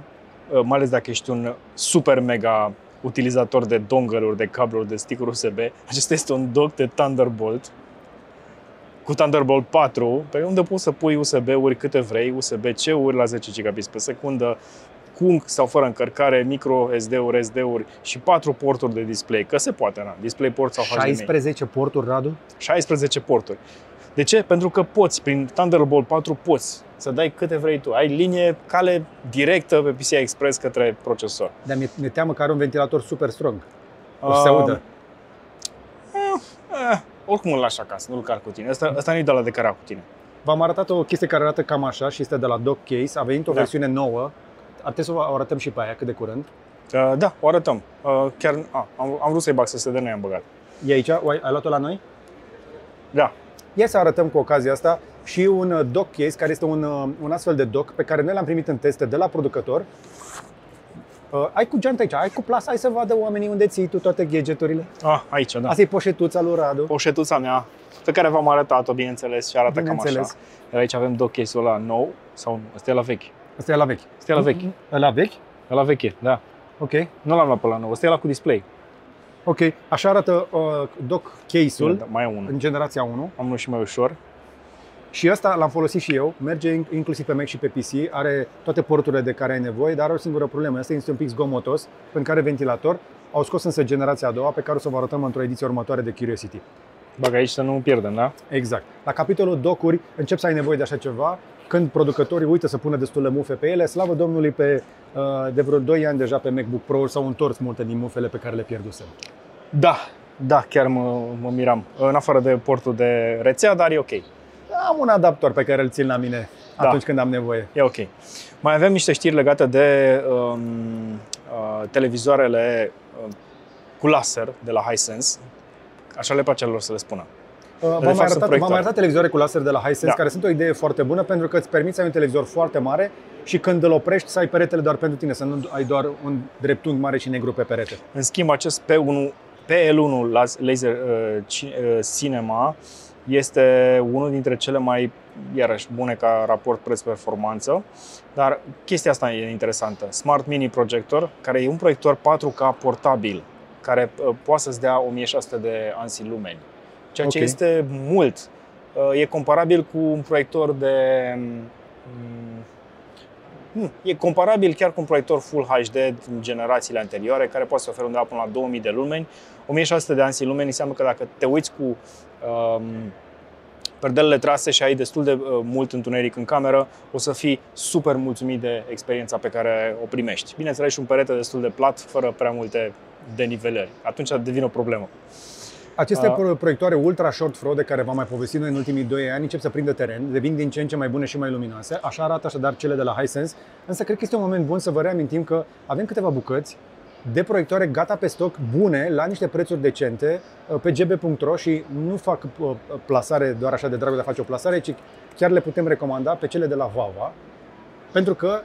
uh, mai ales dacă ești un super mega utilizator de dongle-uri, de cabluri, de stick USB. Acesta este un dock de Thunderbolt cu Thunderbolt 4, pe unde poți să pui USB-uri câte vrei, USB-C-uri la 10 gigabits pe secundă, cu sau fără încărcare, micro SD-uri, SD-uri și 4 porturi de display, că se poate, na, display port sau HDMI. 16 porturi, Radu? 16 porturi. De ce? Pentru că poți, prin Thunderbolt 4 poți să dai câte vrei tu. Ai linie, cale directă pe PCI Express către procesor. Dar mi-e, mi-e teamă că are un ventilator super strong. O să Um, se audă. Eh, oricum îl lași acasă, nu-l car cu tine. Asta, asta nu-i de la de care cu tine. V-am arătat o chestie care arată cam așa și este de la Dock Case. A venit o Da. versiune nouă. Ar trebui să o arătăm și pe aia cât de curând. Uh, da, o arătăm. Uh, chiar a, am, am vrut să-i bag să se dă, noi am băgat. E aici? O ai, ai luat-o la noi? Da, Ia să arătăm cu ocazia asta și un uh, dock case, care este un, uh, un astfel de dock pe care noi l-am primit în teste de la producător. Uh, ai cu geantă aici, ai cu plasă, hai să vadă oamenii unde ții tu toate gadgeturile. ah, aici, da. Asta e poșetuța lui Radu. Poșetuța mea, pe care v-am arătat-o, bineînțeles, și arată cam Bineînțeles. așa. Iar aici avem dock case-ul ăla nou, sau nu, ăsta e la vechi. Asta e la vechi. Ăsta e la vechi. La vechi? La vechi, da. Ok. Nu l-am luat pe la nou, ăsta e la cu display. Ok. Așa arată uh, dock case-ul Da, mai e unul. în generația 1. Am unul și mai ușor. Și ăsta l-am folosit și eu, merge in- inclusiv pe Mac și pe PC, are toate porturile de care ai nevoie, dar are o singură problemă, asta este un pic zgomotos, pentru care ventilator. Au scos însă generația a doua, pe care o să vă arătăm într-o ediție următoare de Curiosity. Bag aici să nu pierdem, da? Exact. La capitolul docuri încep să ai nevoie de așa ceva, când producătorii uită să pună destule mufe pe ele, slavă Domnului, pe, uh, de vreo 2 ani deja pe MacBook Pro s-au întors multe din mufele pe care le pierdusem. Da, da, chiar mă, mă miram. În afară de portul de rețea, dar e ok. Am un adaptor pe care îl țin la mine Da. atunci când am nevoie. E ok. Mai avem niște știri legate de um, uh, televizoarele uh, cu laser de la Hisense. Așa le place lor să le spună. Uh, fapt, V-am mai, sunt arătat, v-am proiectoare. mai arătat televizoare cu laser de la Hisense, Da. care sunt o idee foarte bună pentru că îți permiți să ai un televizor foarte mare și când îl oprești să ai peretele doar pentru tine, să nu ai doar un dreptunghi mare și negru pe perete. În schimb, acest P1, PL1 las- Laser uh, ci- uh, Cinema este unul dintre cele mai, iarăși, bune ca raport preț-performanță, dar chestia asta e interesantă. Smart Mini Projector, care e un proiector 4K portabil, care uh, poate să-ți dea 1600 de ansi lumeni, ceea ce Ok. este mult. Uh, E comparabil cu un proiector de mm, nu, e comparabil chiar cu un proiector Full HD din generațiile anterioare, care poate să ofere undeva până la 2000 de lumeni. 1600 de ansi lumeni înseamnă că dacă te uiți cu um, perdelele trase și ai destul de uh, mult întuneric în cameră, o să fii super mulțumit de experiența pe care o primești. Bineînțeles, și un perete destul de plat, fără prea multe denivelări. Atunci devine o problemă. Aceste Uh. pro- proiectoare ultra short throw de care v-am mai povestit noi în ultimii 2 ani încep să prindă teren, devin din ce în ce mai bune și mai luminoase. Așa arată așadar cele de la Hisense. Însă cred că este un moment bun să vă reamintim că avem câteva bucăți de proiectoare gata pe stoc, bune, la niște prețuri decente, uh, pe gb.ro și nu fac uh, plasare doar așa de dragul de a face o plasare, ci chiar le putem recomanda pe cele de la Vava. Pentru că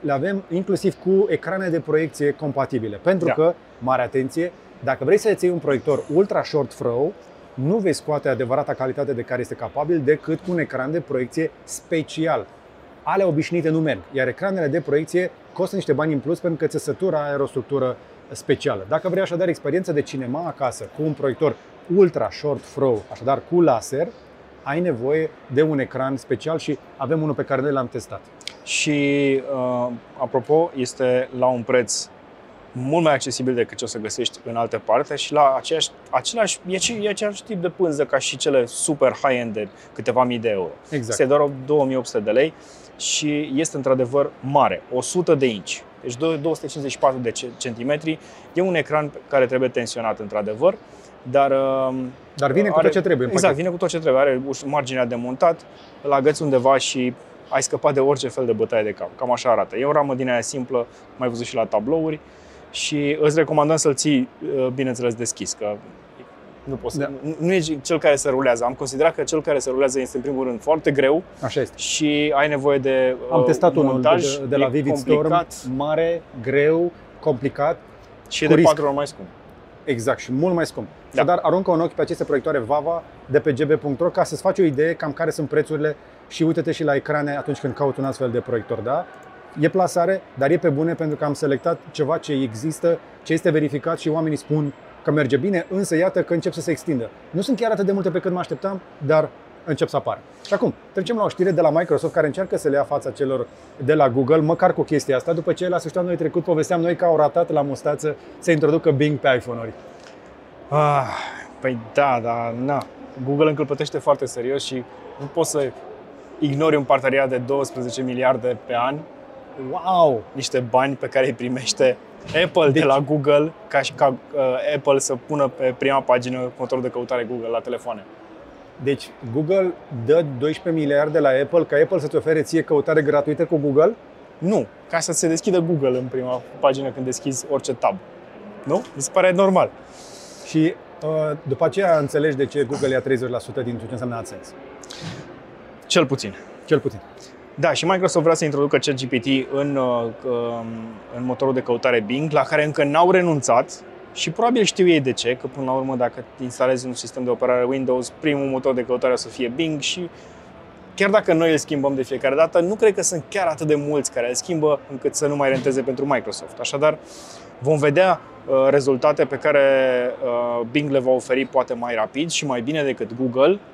le avem inclusiv cu ecrane de proiecție compatibile. Pentru Da. că, mare atenție, dacă vrei să-ți iei un proiector ultra short throw, nu vei scoate adevărata calitate de care este capabil decât cu un ecran de proiecție special. Ale obișnuite nu merg, iar ecranele de proiecție costă niște bani în plus pentru că țesătura are o structură specială. Dacă vrei așadar experiență de cinema acasă cu un proiector ultra short throw, așadar cu laser, ai nevoie de un ecran special și avem unul pe care noi l-am testat. Și, uh, apropo, este la un preț mult mai accesibil decât ce o să găsești în alte parte și la aceeași, același, e, ce- e același tip de pânză ca și cele super high-end de câteva mii de euro. Exact. Este doar 2800 de lei și este într-adevăr mare, 100 de inch. Deci 254 de ce- centimetri. E un ecran pe care trebuie tensionat într-adevăr, dar uh, Dar vine cu are- tot ce trebuie în Exact, pachet. vine cu tot ce trebuie. Are uș- marginea de montat, îl agăți undeva și ai scăpat de orice fel de bătaie de cap. Cam așa arată. E o ramă din aia simplă, mai văzut și la tablouri și îți recomandăm să-l ții, uh, bineînțeles, deschis, că nu, poți, Da. da. nu, nu e cel care se rulează. Am considerat că cel care se rulează este în primul rând foarte greu Așa este. și ai nevoie de Am uh, testat unul montaj, de, de la e Vivid complicat Storm, mare, greu, complicat, și e cu de risc. patru ori mai scump. exact și mult mai scump. Da. Dar aruncă un ochi pe aceste proiectoare Vava de pe gb.ro ca să-ți faci o idee cam care sunt prețurile și uite-te și la ecrane atunci când cauți un astfel de proiector, da? E plasare, dar e pe bune pentru că am selectat ceva ce există, ce este verificat și oamenii spun că merge bine, însă iată că încep să se extindă. Nu sunt chiar atât de multe pe cât mă așteptam, dar încep să apară. Și acum, trecem la o știre de la Microsoft care încearcă să le ia fața celor de la Google, măcar cu chestia asta, după ce la sfârșitul anului trecut povesteam noi că au ratat la mustață să introducă Bing pe iPhone-uri. Ah, păi da, dar na. Google încălpătește foarte serios și nu poți să ignori un parteneriat de 12 miliarde pe an, Wow! niște bani pe care îi primește Apple Deci- de la Google, ca și ca uh, Apple să pună pe prima pagină motorul de căutare Google la telefoane. Deci Google dă 12 miliarde la Apple ca Apple să-ți ofere ție căutare gratuită cu Google? Nu, ca să se deschidă Google în prima pagină când deschizi orice tab. Nu? Mi se pare normal. Și uh, după aceea înțelegi de ce Google ia 30% din ce înseamnă AdSense. Cel puțin. Cel puțin. Da, și Microsoft vrea să introducă ChatGPT în, uh, um, în motorul de căutare Bing, la care încă n-au renunțat și probabil știu ei de ce, că până la urmă dacă instalezi un sistem de operare Windows, primul motor de căutare o să fie Bing și chiar dacă noi îl schimbăm de fiecare dată, nu cred că sunt chiar atât de mulți care îl schimbă încât să nu mai renteze pentru Microsoft. Așadar, vom vedea uh, rezultate pe care uh, Bing le va oferi poate mai rapid și mai bine decât Google, Uh,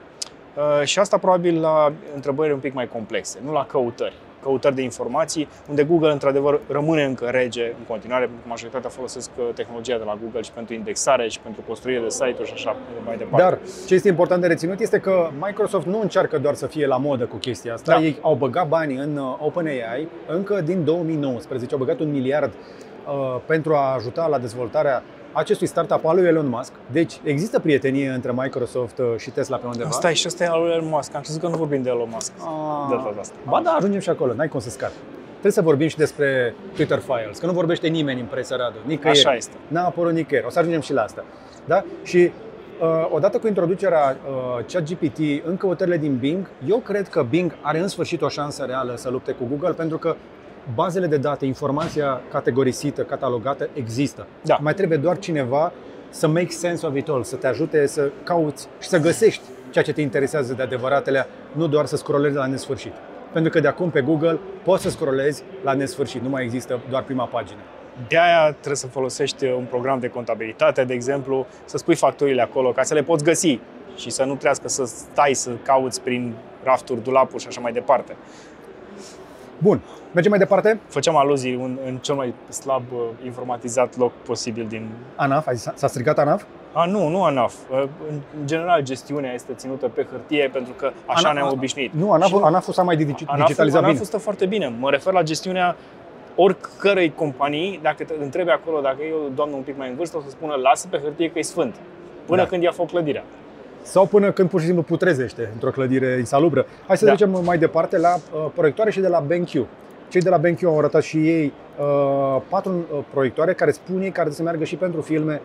și asta probabil la întrebări un pic mai complexe, nu la căutări. Căutări de informații, unde Google într-adevăr rămâne încă rege în continuare, pentru că majoritatea folosesc uh, tehnologia de la Google și pentru indexare și pentru construire de site-uri și așa mai departe. Dar ce este important de reținut este că Microsoft nu încearcă doar să fie la modă cu chestia asta. Da. Ei au băgat bani în uh, OpenAI încă din 2019. Au băgat un miliard uh, pentru a ajuta la dezvoltarea acestui startup al lui Elon Musk. Deci există prietenie între Microsoft uh, și Tesla pe undeva. Asta e și asta e al lui Elon Musk. Am crezut că nu vorbim de Elon Musk. Ah. De data asta. Ba da, ajungem și acolo, n-ai cum să scapi. Trebuie să vorbim și despre Twitter Files, că nu vorbește nimeni în presă, Radu, nicăieri. Așa este. N-a apărut nicăieri, o să ajungem și la asta. Da? Și uh, odată cu introducerea uh, ChatGPT în căutările din Bing, eu cred că Bing are în sfârșit o șansă reală să lupte cu Google, pentru că bazele de date, informația categorisită, catalogată, există. Da. Mai trebuie doar cineva să make sense of it all, să te ajute să cauți și să găsești ceea ce te interesează de adevăratele, nu doar să scrollezi la nesfârșit. Pentru că de acum pe Google poți să scrollezi la nesfârșit, nu mai există doar prima pagină. De aia trebuie să folosești un program de contabilitate, de exemplu, să spui facturile acolo ca să le poți găsi și să nu trească să stai să cauți prin rafturi, dulapuri și așa mai departe. Bun, mergem mai departe. Făceam aluzii în, în cel mai slab uh, informatizat loc posibil din... ANAF, ai zis- s-a strigat ANAF? A, nu, nu ANAF. Uh, În în general, gestiunea este ținută pe hârtie pentru că așa ANAF- ne-am obișnuit. Nu, ANAF, Și ANAF s-a mai digi- ANAF-ul, digitalizat ANAF-ul bine. stă foarte bine. Mă refer la gestiunea oricărei companii, dacă te întrebi acolo, dacă e o doamnă un pic mai în vârstă, o să spună lasă pe hârtie că e sfânt. Până Da. când ia foc clădirea. Sau până când pur și simplu putrezește într-o clădire insalubră. Hai să Da. trecem mai departe la uh, proiectoare și de la BenQ. Cei de la BenQ au arătat și ei uh, patru uh, proiectoare care spun ei că ar trebui să meargă și pentru filme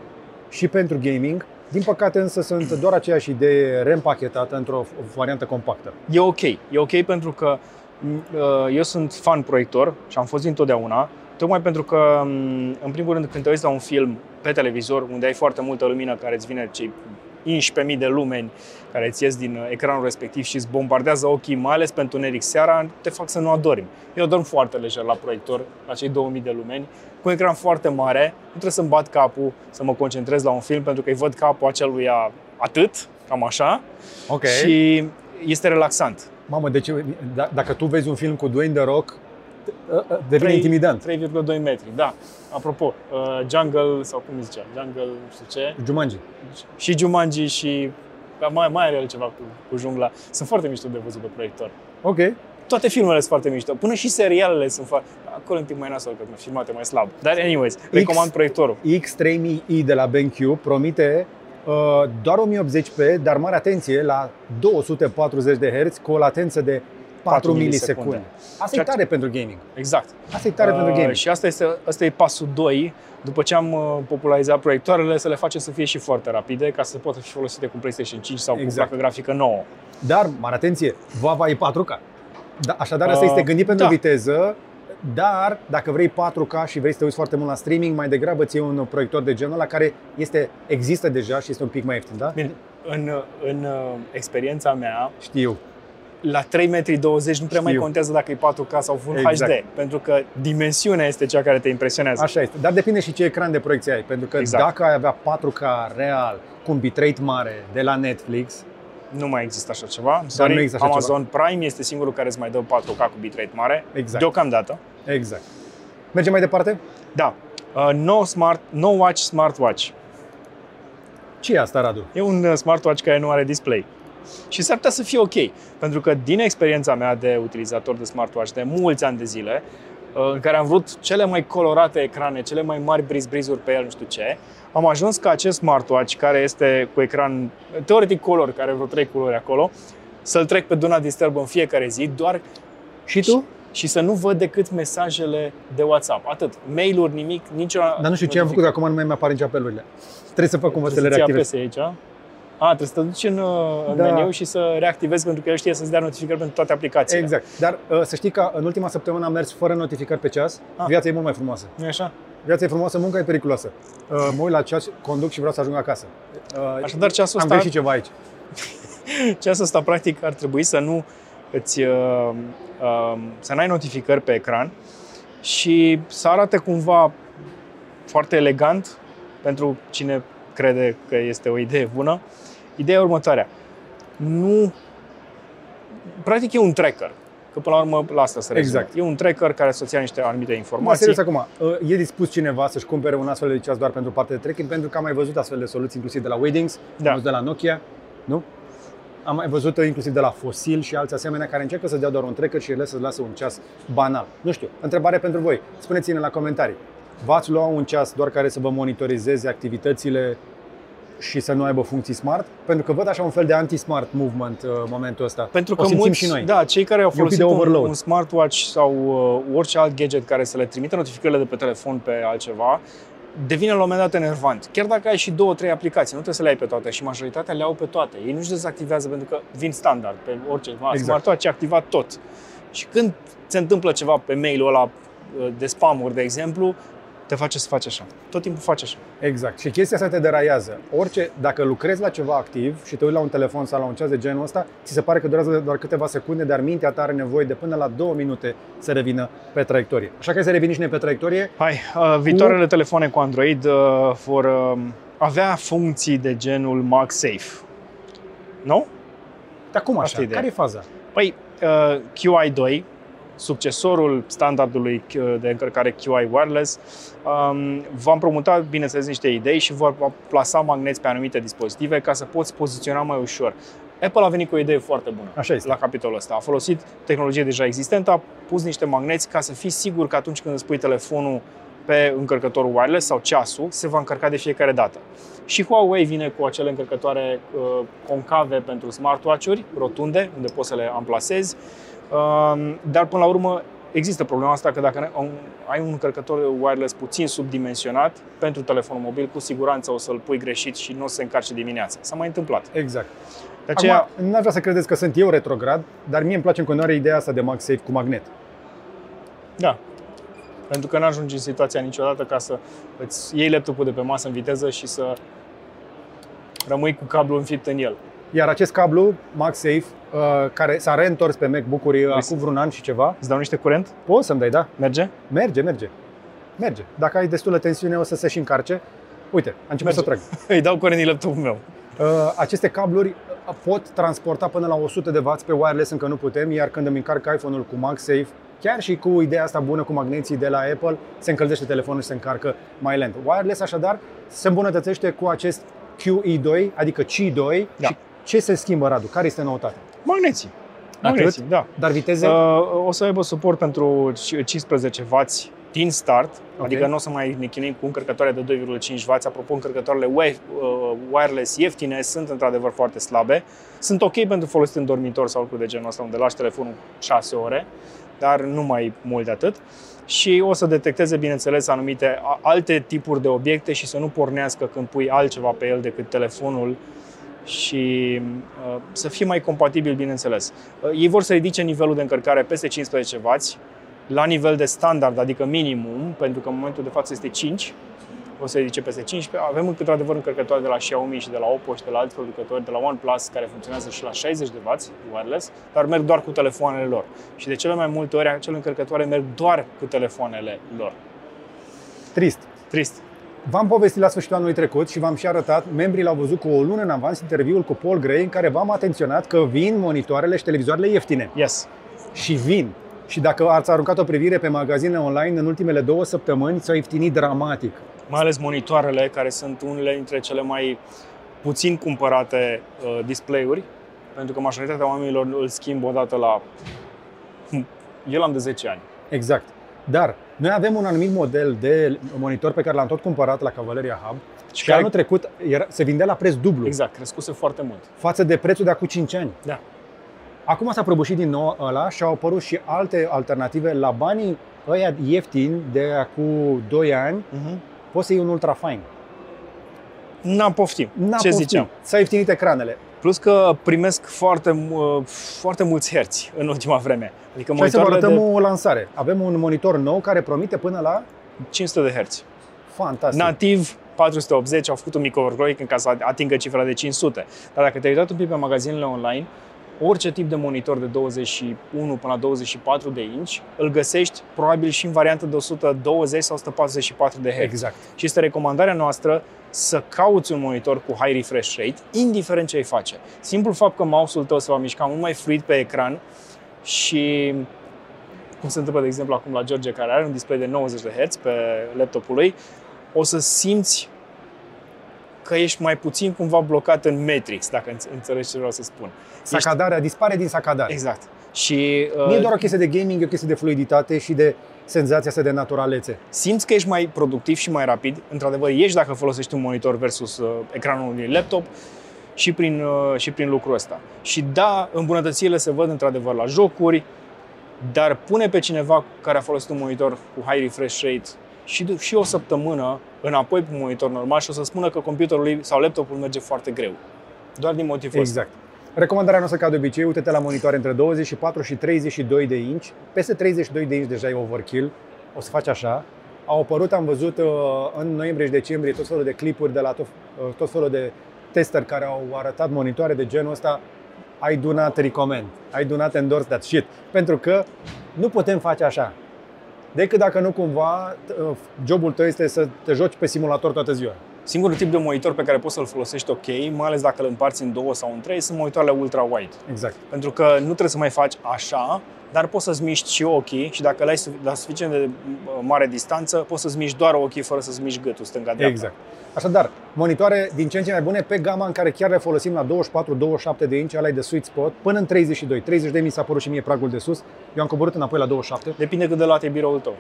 și pentru gaming. Din păcate însă sunt doar aceeași idee reîmpachetată într-o variantă compactă. E ok. E ok pentru că Uh, Eu sunt fan proiector și am fost întotdeauna, tocmai pentru că, m, în primul rând, când te uiți la un film pe televizor, unde ai foarte multă lumină care îți vine cei 11.000 de lumeni care îți ies din uh, ecranul respectiv și îți bombardează ochii, mai ales pe întuneric seara, te fac să nu adormi. Eu dorm foarte lejer la proiector, la cei 2000 de lumeni, cu un ecran foarte mare, nu trebuie să-mi bat capul să mă concentrez la un film, pentru că îi văd capul aceluia atât, cam așa, Ok. și este relaxant. Mamă, deci d- dacă tu vezi un film cu Dwayne The Rock, ă, ă, devine Trei- intimidant. 3,2 metri, da. Apropo, uh, Jungle, sau cum îi zicea, Jungle, nu știu ce, Jumanji. și Jumanji și da, mai, mai are el ceva cu, cu jungla. Sunt foarte mișto de văzut pe proiector. Ok. Toate filmele sunt foarte mișto, până și serialele sunt foarte... Acolo în timp mai nasol, că sunt filmate mai slab. Dar anyways, recomand proiectorul. X3000i de la BenQ promite uh, doar 1080p, dar mare atenție la 240 de Hz cu o latență de 4 4 milisecunde. milisecunde. Asta e Ceea ce- tare pentru gaming. Exact. Asta e tare pentru Uh, gaming. Și asta este, asta e pasul 2. După ce am uh, popularizat proiectoarele, să le facem să fie și foarte rapide, ca să poată fi folosite cu PlayStation 5 sau cu Exact. placă grafică nouă. Dar, mare atenție, VAVA e 4K. Da, așadar, asta Uh, este gândit pentru da. viteză, dar dacă vrei 4K și vrei să te uiți foarte mult la streaming, mai degrabă ți un proiector de genul ăla care este, există deja și este un pic mai ieftin, da? Bine, în, în uh, experiența mea, Știu. La 3,20 m nu prea mai Știu. contează dacă e 4K sau Full Exact. HD, pentru că dimensiunea este cea care te impresionează. Așa este. Dar depinde și ce ecran de proiecție ai. Pentru că Exact. dacă ai avea 4K real cu un bitrate mare de la Netflix, Nu mai există așa ceva. Sorry, nu există așa Amazon Prime este singurul care îți mai dă 4K cu bitrate mare. Exact. Deocamdată. exact. Mergem mai departe? Da. Uh, no, smart, no watch smartwatch. Ce e asta, Radu? E un uh, smartwatch care nu are display. Și s-ar putea să fie ok, pentru că din experiența mea de utilizator de smartwatch de mulți ani de zile, uh, în care am vrut cele mai colorate ecrane, cele mai mari briz-brizuri pe el, nu știu ce, am ajuns ca acest smartwatch, care este cu ecran, teoretic color, care are vreo trei culori acolo, să-l trec pe Do Not Disturb în fiecare zi, doar Și tu? și să nu văd decât mesajele de WhatsApp. Atât. Mail-uri, nimic, nicio Dar nu știu ce am făcut, acum nu mai mi apar nici apelurile. Trebuie să fac cumva să le Trebuie să-ți reactivez. apese aici. A, trebuie să te duci în, uh, în Da. meniu și să reactivezi pentru că el știe să-ți dea notificări pentru toate aplicațiile. Exact. Dar uh, să știi că în ultima săptămână am mers fără notificări pe ceas. Ah. Viața e mult mai frumoasă. nu așa? Viața e frumoasă, munca e periculoasă. Uh, mă uit la ceas, conduc și vreau să ajung acasă. Uh, Așadar, ceasul am ăsta, greșit ceva aici. ceasul ăsta practic ar trebui să nu îți, uh, uh, să n-ai notificări pe ecran și să arate cumva foarte elegant pentru cine crede că este o idee bună. Ideea e următoarea. Nu... Practic e un tracker. Că până la urmă la asta se rezumă. Exact. E un tracker care să-ți ia niște anumite Mă, informații. serios acum, uh, e dispus cineva să-și cumpere un astfel de ceas doar pentru partea de tracking? Pentru că am mai văzut astfel de soluții inclusiv de la Weddings, Da. am văzut de la Nokia, nu? Am mai văzut uh, inclusiv de la Fossil și alți asemenea care încearcă să dea doar un tracker și ele să lasă un ceas banal. Nu știu, întrebare pentru voi. Spuneți-ne la comentarii. V-ați lua un ceas doar care să vă monitorizeze activitățile și să nu aibă funcții smart? Pentru că văd așa un fel de anti-smart movement uh, momentul ăsta. Pentru că o simțim mulți, și noi. da, cei care au E un pic folosit de un, overload. un smartwatch sau uh, orice alt gadget care să le trimită notificările de pe telefon pe altceva, devine la un moment dat enervant. Chiar dacă ai și două, trei aplicații, nu trebuie să le ai pe toate și majoritatea le au pe toate. Ei nu-și dezactivează pentru că vin standard pe orice. Exact. Exact. Smartwatch e activat tot. Și când se întâmplă ceva pe mail-ul ăla uh, de spam-uri, de exemplu, te face să faci așa. Tot timpul faci așa. Exact. Și chestia asta te deraiază. Orice, dacă lucrezi la ceva activ și te uiți la un telefon sau la un ceas de genul ăsta, ți se pare că durează doar câteva secunde, dar mintea ta are nevoie de până la două minute să revină pe traiectorie. Așa că să revenim și noi pe traiectorie. Hai, uh, viitoarele telefoane cu Android uh, vor uh, avea funcții de genul MagSafe. Nu? Dar cum Asta așa? e ideea. Care e faza? Păi, uh, QI2, succesorul standardului uh, de încărcare QI wireless, um, va împrumuta, bineînțeles, niște idei și vor plasa magneți pe anumite dispozitive ca să poți poziționa mai ușor. Apple a venit cu o idee foarte bună Așa este. la capitolul ăsta. A folosit tehnologie deja existentă, a pus niște magneți ca să fii sigur că atunci când îți pui telefonul pe încărcătorul wireless sau ceasul, se va încărca de fiecare dată. Și Huawei vine cu acele încărcătoare uh, concave pentru smartwatch-uri, rotunde, unde poți să le amplasezi. Um, dar până la urmă, există problema asta că dacă ai un încărcător wireless puțin subdimensionat pentru telefonul mobil, cu siguranță o să-l pui greșit și nu o să se încarce dimineața. S-a mai întâmplat. Exact. De aceea... Acum, n-aș vrea să credeți că sunt eu retrograd, dar mie îmi place în continuare ideea asta de MagSafe cu magnet. Da. Pentru că n-ajungi în situația niciodată ca să îți iei laptopul de pe masă în viteză și să rămâi cu cablul înfipt în el. Iar acest cablu MagSafe, uh, care s-a reîntors pe MacBook-uri uh, acum vreun an și ceva. Îți dau niște curent? Poți să-mi dai, da. Merge? Merge, merge. Merge. Dacă ai destulă tensiune, o să se și încarce. Uite, a început merge. să trag. Îi dau curent din laptopul meu. Uh, aceste cabluri uh, pot transporta până la 100 de W pe wireless, încă nu putem, iar când îmi încarc iPhone-ul cu MagSafe, chiar și cu ideea asta bună cu magneții de la Apple, se încălzește telefonul și se încarcă mai lent. Wireless așadar se îmbunătățește cu acest QE2, adică Qi2 da. și ce se schimbă, Radu? Care este noutatea? Magneții. Magneții, da. Dar viteze? Uh, o să aibă suport pentru 15W din start, okay. adică nu o să mai ne chinuim cu încărcătoare de 2,5W. Apropo, încărcătoarele uh, wireless ieftine sunt într-adevăr foarte slabe. Sunt ok pentru folosit în dormitor sau lucruri de genul ăsta, unde lași telefonul 6 ore, dar nu mai mult de atât. Și o să detecteze, bineînțeles, anumite alte tipuri de obiecte și să nu pornească când pui altceva pe el decât telefonul și uh, să fie mai compatibil, bineînțeles. Uh, ei vor să ridice nivelul de încărcare peste 15W la nivel de standard, adică minimum, pentru că în momentul de față este 5, o să ridice peste 15. Avem într-adevăr încărcătoare de la Xiaomi și de la Oppo și de la alți producători, de la OnePlus, care funcționează și la 60 de W wireless, dar merg doar cu telefoanele lor. Și de cele mai multe ori, acele încărcătoare merg doar cu telefoanele lor. Trist. Trist. V-am povestit la sfârșitul anului trecut și v-am și arătat, membrii l-au văzut cu o lună în avans interviul cu Paul Gray în care v-am atenționat că vin monitoarele și televizoarele ieftine. Yes. Și vin. Și dacă ați aruncat o privire pe magazine online în ultimele două săptămâni, s-au ieftinit dramatic. Mai ales monitoarele, care sunt unele dintre cele mai puțin cumpărate uh, display-uri, pentru că majoritatea oamenilor îl schimb odată la... El am de 10 ani. Exact. Dar noi avem un anumit model de monitor pe care l-am tot cumpărat la Cavaleria Hub și care... anul trecut era, se vindea la preț dublu. Exact, crescuse foarte mult. Față de prețul de acum 5 ani. Da. Acum s-a prăbușit din nou ăla și au apărut și alte alternative la banii ăia ieftini de acum 2 ani. Uh-huh. Poți să iei un ultra fine. N-am poftim. N-am Ce poftim. ziceam? S-a ieftinit ecranele. Plus că primesc foarte, foarte mulți herți în ultima vreme. Adică și să vă arătăm de... o lansare. Avem un monitor nou care promite până la 500 de herți. Fantastic. Nativ 480 au făcut un mic overclocking în ca să atingă cifra de 500. Dar dacă te-ai uitat un pic pe magazinele online, orice tip de monitor de 21 până la 24 de inch îl găsești probabil și în variantă de 120 sau 144 de Hz. Exact. Și este recomandarea noastră să cauți un monitor cu high refresh rate, indiferent ce îi face. Simplul fapt că mouse-ul tău se va mișca mult mai fluid pe ecran și cum se întâmplă, de exemplu, acum la George, care are un display de 90 de Hz pe laptopul lui, o să simți că ești mai puțin cumva blocat în Matrix, dacă înțelegi ce vreau să spun. Sacadarea ești... dispare din sacadare. Exact. Și, uh, nu e doar o chestie de gaming, e o chestie de fluiditate și de senzația asta de naturalețe. Simți că ești mai productiv și mai rapid. Într-adevăr, ești dacă folosești un monitor versus uh, ecranul unui laptop și prin, uh, și prin lucrul ăsta. Și da, îmbunătățirile se văd într-adevăr la jocuri, dar pune pe cineva care a folosit un monitor cu high refresh rate și, și o săptămână înapoi pe un monitor normal și o să spună că computerul lui sau laptopul merge foarte greu. Doar din motivul Exact. Recomandarea noastră, ca de obicei, uite-te la monitoare între 24 și 32 de inch. Peste 32 de inch deja e overkill. O să faci așa. Au apărut, am văzut uh, în noiembrie și decembrie tot felul de clipuri de la tot, uh, tot felul de tester care au arătat monitoare de genul ăsta. I do not recommend. I do not endorse that shit. Pentru că nu putem face așa decât dacă nu cumva uh, jobul tău este să te joci pe simulator toată ziua. Singurul tip de monitor pe care poți să-l folosești ok, mai ales dacă îl împarți în două sau în trei, sunt monitoarele ultra-wide. Exact. Pentru că nu trebuie să mai faci așa, dar poți să-ți miști și ochii și dacă l-ai la suficient de uh, mare distanță, poți să-ți miști doar ochii fără să-ți miști gâtul stânga-dreapta. Exact. Așadar, monitoare din ce în ce mai bune pe gama în care chiar le folosim la 24-27 de inch, ăla de sweet spot, până în 32. 30 de mi s-a părut și mie pragul de sus. Eu am coborât înapoi la 27. Depinde cât de lat e biroul tău.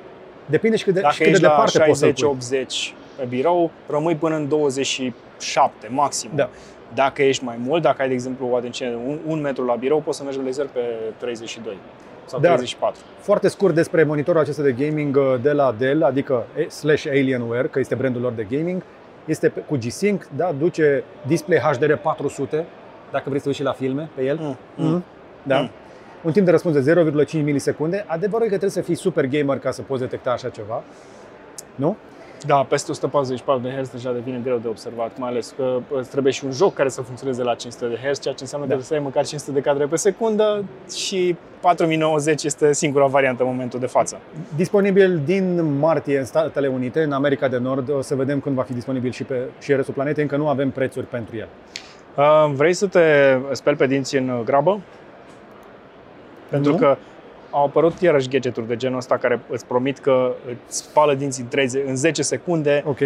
Depinde și cât de, Dacă și cât de departe 60, poți să 80 pe birou, rămâi până în 27 maxim. Da. Dacă ești mai mult, dacă ai, de exemplu, o adâncime de un, un metru la birou, poți să mergi lezer pe 32. sau Dar- 34. Foarte scurt despre monitorul acesta de gaming uh, de la Dell, adică e- slash Alienware, că este brandul lor de gaming. Este pe- cu G-Sync, da, duce display HDR 400, dacă vrei să uiți și la filme pe el. Mm, Mm. Da. Mm. Un timp de răspuns de 0,5 milisecunde. Adevărul e că trebuie să fii super gamer ca să poți detecta așa ceva. Nu? Da, peste 144 de Hz deja devine greu de observat, mai ales că îți trebuie și un joc care să funcționeze la 500 de Hz, ceea ce înseamnă Da. că trebuie să ai măcar 500 de cadre pe secundă și 4090 este singura variantă în momentul de față. Disponibil din martie în Statele Unite, în America de Nord. O să vedem când va fi disponibil și pe și restul planetei. Încă nu avem prețuri pentru el. Uh, Vrei să te speli pe dinți în grabă? Pentru Nu. că au apărut iarăși gadgeturi de genul ăsta care îți promit că îți spală dinții în, 30, în 10 secunde, Ok,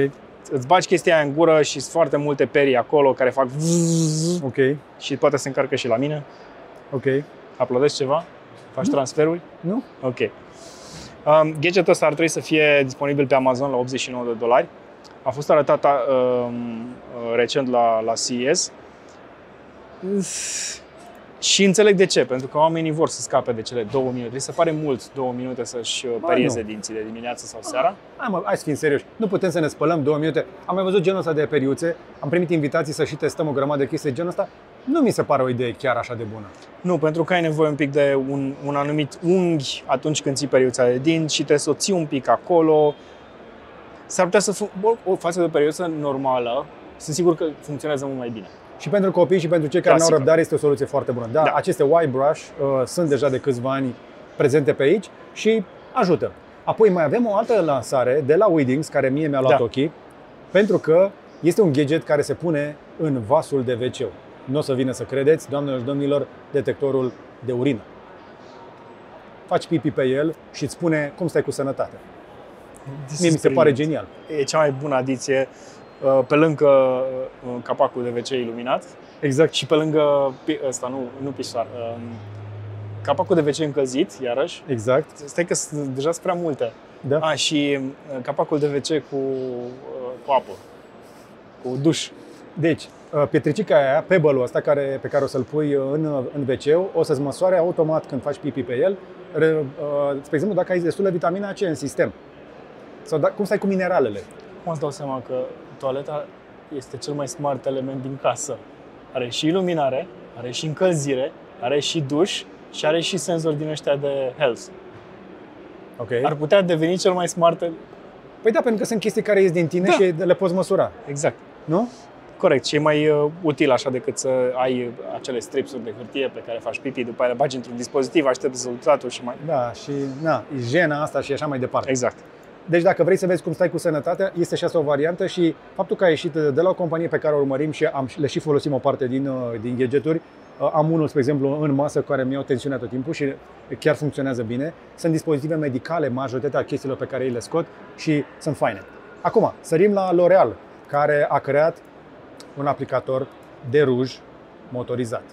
îți bagi chestia aia în gură și sunt foarte multe perii acolo care fac vzz ok, și poate se încarcă și la mine. ok. Aplodezi ceva? Faci transferuri? Nu? Ok. Um, gadgetul ăsta ar trebui să fie disponibil pe Amazon la 89 de dolari. A fost arătat um, uh, recent la, la CES. Și înțeleg de ce, pentru că oamenii vor să scape de cele două minute. Li se pare mult două minute să-și uh, Ba, parieze nu. dinții de dimineață sau seara. Hai, mă, hai să fim serioși. Nu putem să ne spălăm două minute. Am mai văzut genul ăsta de periuțe, am primit invitații să și testăm o grămadă de chestii de genul ăsta. Nu mi se pare o idee chiar așa de bună. Nu, pentru că ai nevoie un pic de un, un anumit unghi atunci când ții periuța de dinți și trebuie să o ții un pic acolo. S-ar putea să fun- o, o față de periuță normală, sunt sigur că funcționează mult mai bine. Și pentru copii și pentru cei care nu au Clasică. răbdare este o soluție foarte bună. Da, Da. aceste Y-brush uh, sunt deja de câțiva ani prezente pe aici și ajută. Apoi mai avem o altă lansare de la Weedings, care mie mi-a luat Da. ochii, pentru că este un gadget care se pune în vasul de wc Nu o să vină să credeți, doamnelor și domnilor, detectorul de urină. Faci pipi pe el și îți spune cum stai cu sănătate. Mie mi se pare genial. E cea mai bună adiție uh, pe lângă uh, capacul de WC iluminat Exact. și pe lângă pi- ăsta, nu, nu pisoar, um, capacul de WC încălzit, iarăși. Exact. Stai că sunt deja sunt prea multe. Da. A, și uh, capacul de WC cu, uh, cu apă, cu duș. Deci, uh, pietricica aia, pebble-ul ăsta care, pe care o să-l pui în, în wc o să-ți măsoare automat când faci pipi pe el, re, uh, spre exemplu, dacă ai destulă vitamina C în sistem. Sau da, cum stai cu mineralele. Cum îți dau seama că toaleta este cel mai smart element din casă. Are și iluminare, are și încălzire, are și duș și are și senzori din ăștia de health. Ok? Ar putea deveni cel mai smart... Păi da, pentru că sunt chestii care ies din tine Da. și le poți măsura. Exact. Nu? Corect. Și e mai uh, util așa decât să ai acele stripsuri de hârtie pe care faci pipi, după aia le bagi într-un dispozitiv, aștepți rezultatul și mai... Da, și na, igiena asta și așa mai departe. Exact. Deci dacă vrei să vezi cum stai cu sănătatea, este și asta o variantă și faptul că a ieșit de la o companie pe care o urmărim și am, le și folosim o parte din, uh, din gadgeturi, uh, am unul, spre exemplu, în masă care mi-au tensiunea tot timpul și chiar funcționează bine. Sunt dispozitive medicale, majoritatea chestiilor pe care ei le scot și sunt faine. Acum, sărim la L'Oreal, care a creat un aplicator de ruj motorizat.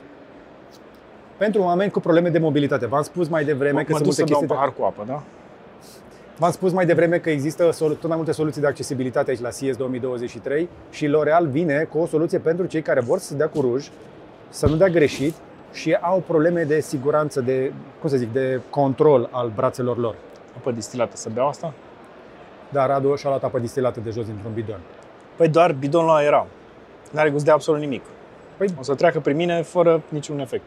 Pentru oameni cu probleme de mobilitate. V-am spus mai devreme Mă, că mă sunt duc multe să beau un chestii... de- pahar cu apă, da? V-am spus mai devreme că există solu- tot mai multe soluții de accesibilitate aici la CES 2023 și L'Oreal vine cu o soluție pentru cei care vor să dea cu ruj, să nu dea greșit și au probleme de siguranță, de, cum să zic, de control al brațelor lor. Apă distilată, să beau asta? Dar Radu și-a luat apă distilată de jos dintr-un bidon. Păi doar bidonul ăla era. N-are gust de absolut nimic. Păi, O să treacă prin mine fără niciun efect.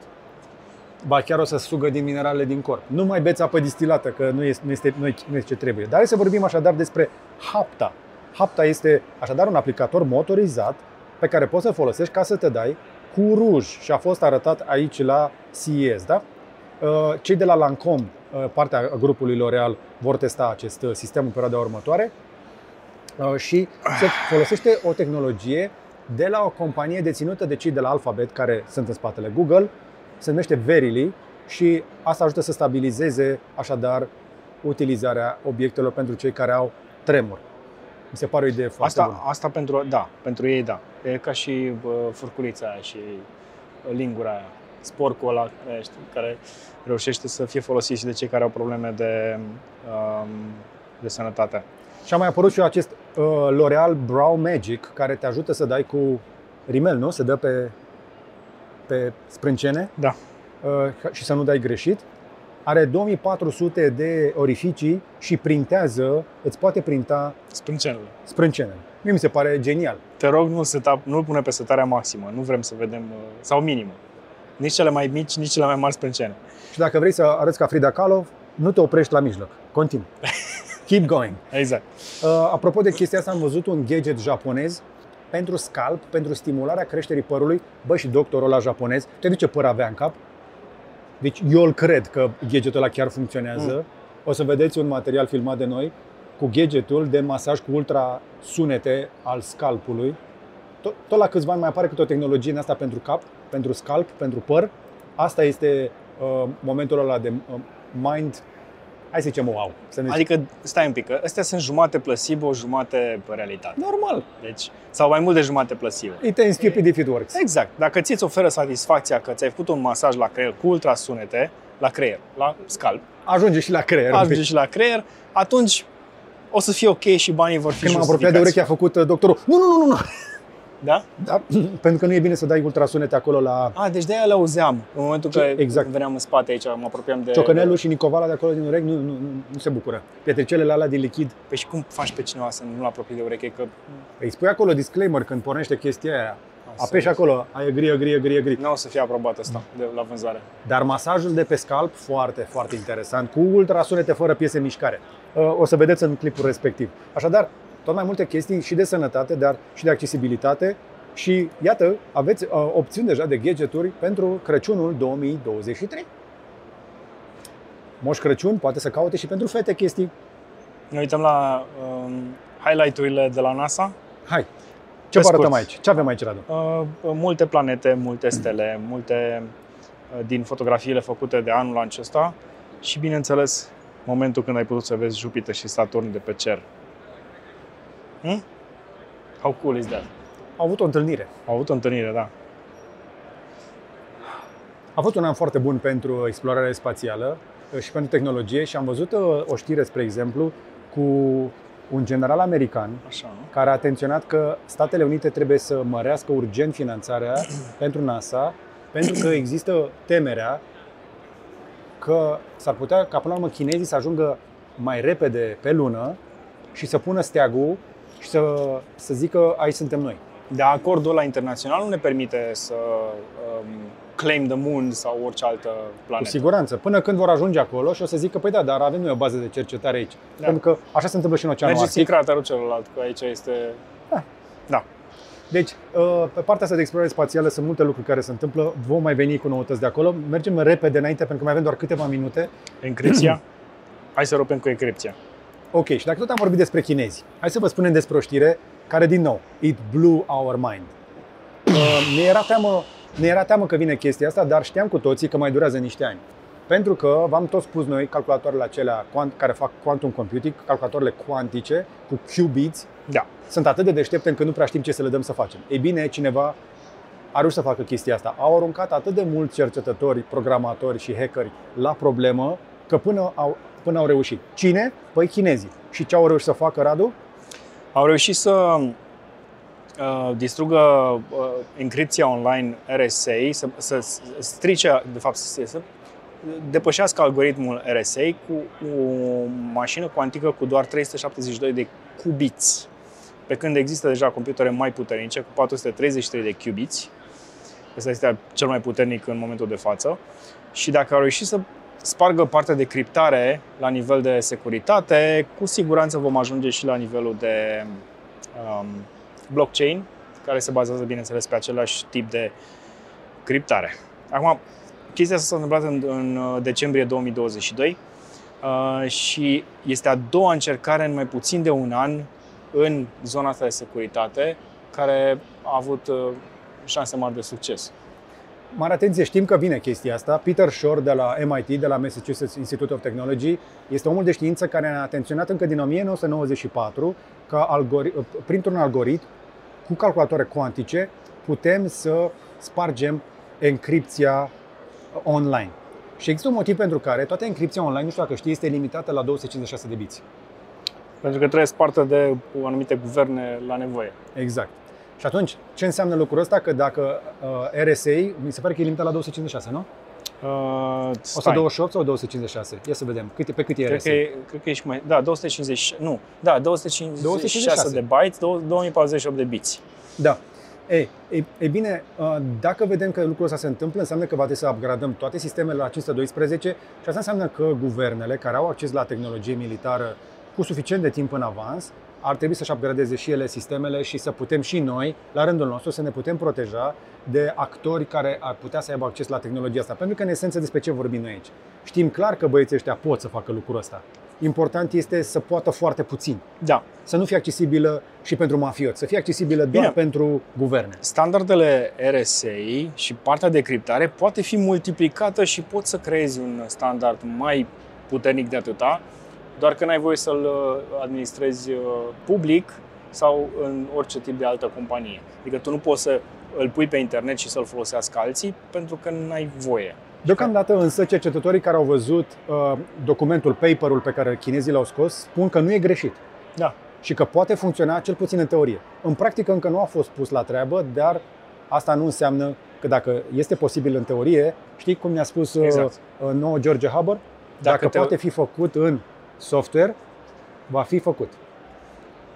Ba chiar o să sugă din mineralele din corp. Nu mai beți apă distilată, că nu este, nu este, nu este, nu este ce trebuie. Dar hai să vorbim așadar despre Hapta. Hapta este așadar un aplicator motorizat pe care poți să folosești ca să te dai cu ruj și a fost arătat aici la CES, da? Uh, Cei de la Lancome, uh, partea grupului L'Oreal, vor testa acest uh, sistem în perioada următoare Uh, și se folosește o tehnologie de la o companie deținută de cei de la Alphabet, care sunt în spatele Google, se numește Verily și asta ajută să stabilizeze așadar utilizarea obiectelor pentru cei care au tremur. Mi se pare o idee foarte bună. Asta, asta pentru, da, pentru ei da. E ca și bă, furculița aia și lingura aia, sporcul ăla aia, știi, care reușește să fie folosit și de cei care au probleme de, um, de sănătate. Și a mai apărut și acest uh, L'Oreal Brow Magic, care te ajută să dai cu rimel, nu? Se dă pe, pe sprâncene Da. uh, ca- și să nu dai greșit. are 2400 de orificii și printează, îți poate printa Sprâncenele. sprâncenele. Mie mi se pare genial. Te rog, nu setup, nu-l pune pe setarea maximă. Nu vrem să vedem, uh, sau minimă. Nici cele mai mici, nici cele mai mari sprâncene. Și dacă vrei să arăți ca Frida Kahlo, nu te oprești la mijloc. Continuu. Keep going. Exact. Uh, apropo de chestia asta, am văzut un gadget japonez pentru scalp, pentru stimularea creșterii părului. Bă, și doctorul ăla japonez, te duce păr avea în cap? Deci eu îl cred că gadgetul ăla chiar funcționează. Mm. O să vedeți un material filmat de noi cu gadgetul de masaj cu ultra sunete al scalpului. Tot, tot la câțiva ani mai apare câte o tehnologie în asta pentru cap, pentru scalp, pentru păr. Asta este uh, momentul ăla de uh, mind, hai să zicem wow. Să ne Adică, stai un pic, că astea sunt jumate placebo, jumate pe realitate. Normal. Deci, sau mai mult de jumate placebo. It ain't stupid if it works. Exact. Dacă ți-ți oferă satisfacția că ți-ai făcut un masaj la creier cu ultrasunete, la creier, la scalp, Ajunge și la creier. un ajunge pic. și la creier, atunci o să fie ok și banii vor fi Când m-am apropiat de ureche, a făcut uh, doctorul. Nu, nu, nu, nu, nu. Da? Da? Pentru că nu e bine să dai ultrasunete acolo la A, deci de-aia le auzeam. În momentul că Exact. veneam în spate aici, mă apropiam de... ciocanelul și Nicovala de acolo din urechi. Nu, nu, nu, nu se bucură. Pietricelele alea din lichid. Păi și cum faci pe cineva să nu-l apropii de ureche? Că Îi spui acolo disclaimer când pornește chestia aia. Apeși serios. acolo, ai agree, agree, agree, agree. nu o să fie aprobat asta de la vânzare. Dar masajul de pe scalp, foarte, foarte interesant, cu ultrasunete fără piese în mișcare. Uh, O să vedeți în clipul respectiv. Așadar, tot mai multe chestii și de sănătate, dar și de accesibilitate. Și iată, aveți uh, opțiuni deja de gadgeturi pentru Crăciunul 2023. Moș Crăciun poate să caute și pentru fete chestii. Ne uităm la um, highlight-urile de la NASA. Hai, ce Pe vă arătăm scurt. aici? Ce avem aici, Radu? Uh, multe planete, multe stele, multe uh, din fotografiile făcute de anul acesta și, bineînțeles, momentul când ai putut să vezi Jupiter și Saturn de pe cer. Hmm? How cool is that? Au avut o întâlnire. Au avut o întâlnire, da. A fost un an foarte bun pentru explorare spațială uh, și pentru tehnologie și am văzut uh, o știre, spre exemplu, cu un general american Așa, nu? care a atenționat că Statele Unite trebuie să mărească urgent finanțarea pentru NASA pentru că există temerea că s-ar putea ca până la urmă chinezii să ajungă mai repede pe lună și să pună steagul și să, să zică aici suntem noi. Dar acordul ăla internațional nu ne permite să um, claim the moon sau orice altă Cu planetă. siguranță. Până când vor ajunge acolo și o să zică, păi da, dar avem noi o bază de cercetare aici. Da. Pentru că așa se întâmplă și în Oceanul Mergeți în Arctic. craterul celălalt, că aici este... Da. Da. Deci, uh, pe partea asta de explorare spațială sunt multe lucruri care se întâmplă. Vom mai veni cu noutăți de acolo. Mergem repede înainte pentru că mai avem doar câteva minute. Encripția. Hai să rupem cu encripția. Ok, și dacă tot am vorbit despre chinezi, hai să vă spunem despre o știre care, din nou, it blew our mind. Uh, ne, era teamă, ne era teamă că vine chestia asta, dar știam cu toții că mai durează niște ani. Pentru că v-am tot spus noi, calculatoarele acelea quant- care fac quantum computing, calculatoarele cuantice cu qubits, Da. sunt atât de deștepte încât nu prea știm ce să le dăm să facem. Ei bine, cineva a reușit să facă chestia asta. Au aruncat atât de mulți cercetători, programatori și hackeri la problemă că până au, până au reușit. Cine? Păi chinezii. Și ce au reușit să facă, Radu? Au reușit să uh, distrugă uh, encripția online RSA, să, să strice, de fapt, să, să depășească algoritmul RSA cu o mașină cuantică cu doar 372 de cubiți. Pe când există deja computere mai puternice cu 433 de qubits. Ăsta este cel mai puternic în momentul de față. Și dacă au reușit să spargă partea de criptare la nivel de securitate, cu siguranță vom ajunge și la nivelul de um, blockchain, care se bazează, bineînțeles, pe același tip de criptare. Acum, chestia asta s-a întâmplat în, în uh, decembrie 2022 uh, și este a doua încercare în mai puțin de un an în zona asta de securitate, care a avut uh, șanse mari de succes. Mare atenție, știm că vine chestia asta. Peter Shore de la MIT, de la Massachusetts Institute of Technology, este omul de știință care a atenționat încă din 1994 că algori- printr-un algoritm cu calculatoare cuantice putem să spargem encripția online. Și există un motiv pentru care toată encripția online, nu știu dacă știi, este limitată la 256 de biți. Pentru că trebuie spartă de anumite guverne la nevoie. Exact. Și atunci, ce înseamnă lucrul ăsta? Că dacă uh, RSA, mi se pare că e limitat la 256, nu? Uh, stai. 128 sau 256? Ia să vedem. Câte, pe cât e Cred RSA? că, e, cred că ești mai... Da, 250... Nu. Da, 256, 256. de bytes, 2048 de biți. Da. Ei, ei, ei bine, uh, dacă vedem că lucrul ăsta se întâmplă, înseamnă că va trebui să upgradăm toate sistemele la 512 și asta înseamnă că guvernele care au acces la tehnologie militară cu suficient de timp în avans ar trebui să-și upgradeze și ele sistemele și să putem și noi, la rândul nostru, să ne putem proteja de actori care ar putea să aibă acces la tehnologia asta. Pentru că, în esență, despre ce vorbim noi aici? Știm clar că băieții ăștia pot să facă lucrul ăsta. Important este să poată foarte puțin. Da. Să nu fie accesibilă și pentru mafioți, să fie accesibilă doar Bine. pentru guverne. Standardele RSA și partea de criptare poate fi multiplicată și poți să creezi un standard mai puternic de atâta, doar că n-ai voie să-l uh, administrezi uh, public sau în orice tip de altă companie. Adică tu nu poți să îl pui pe internet și să-l folosească alții pentru că n-ai voie. Deocamdată însă cercetătorii care au văzut uh, documentul, paperul pe care chinezii l-au scos, spun că nu e greșit Da. și că poate funcționa cel puțin în teorie. În practică încă nu a fost pus la treabă, dar asta nu înseamnă că dacă este posibil în teorie, știi cum ne-a spus uh, Exact. uh, nouă George Haber, dacă, Dacă te- poate fi făcut în software, va fi făcut.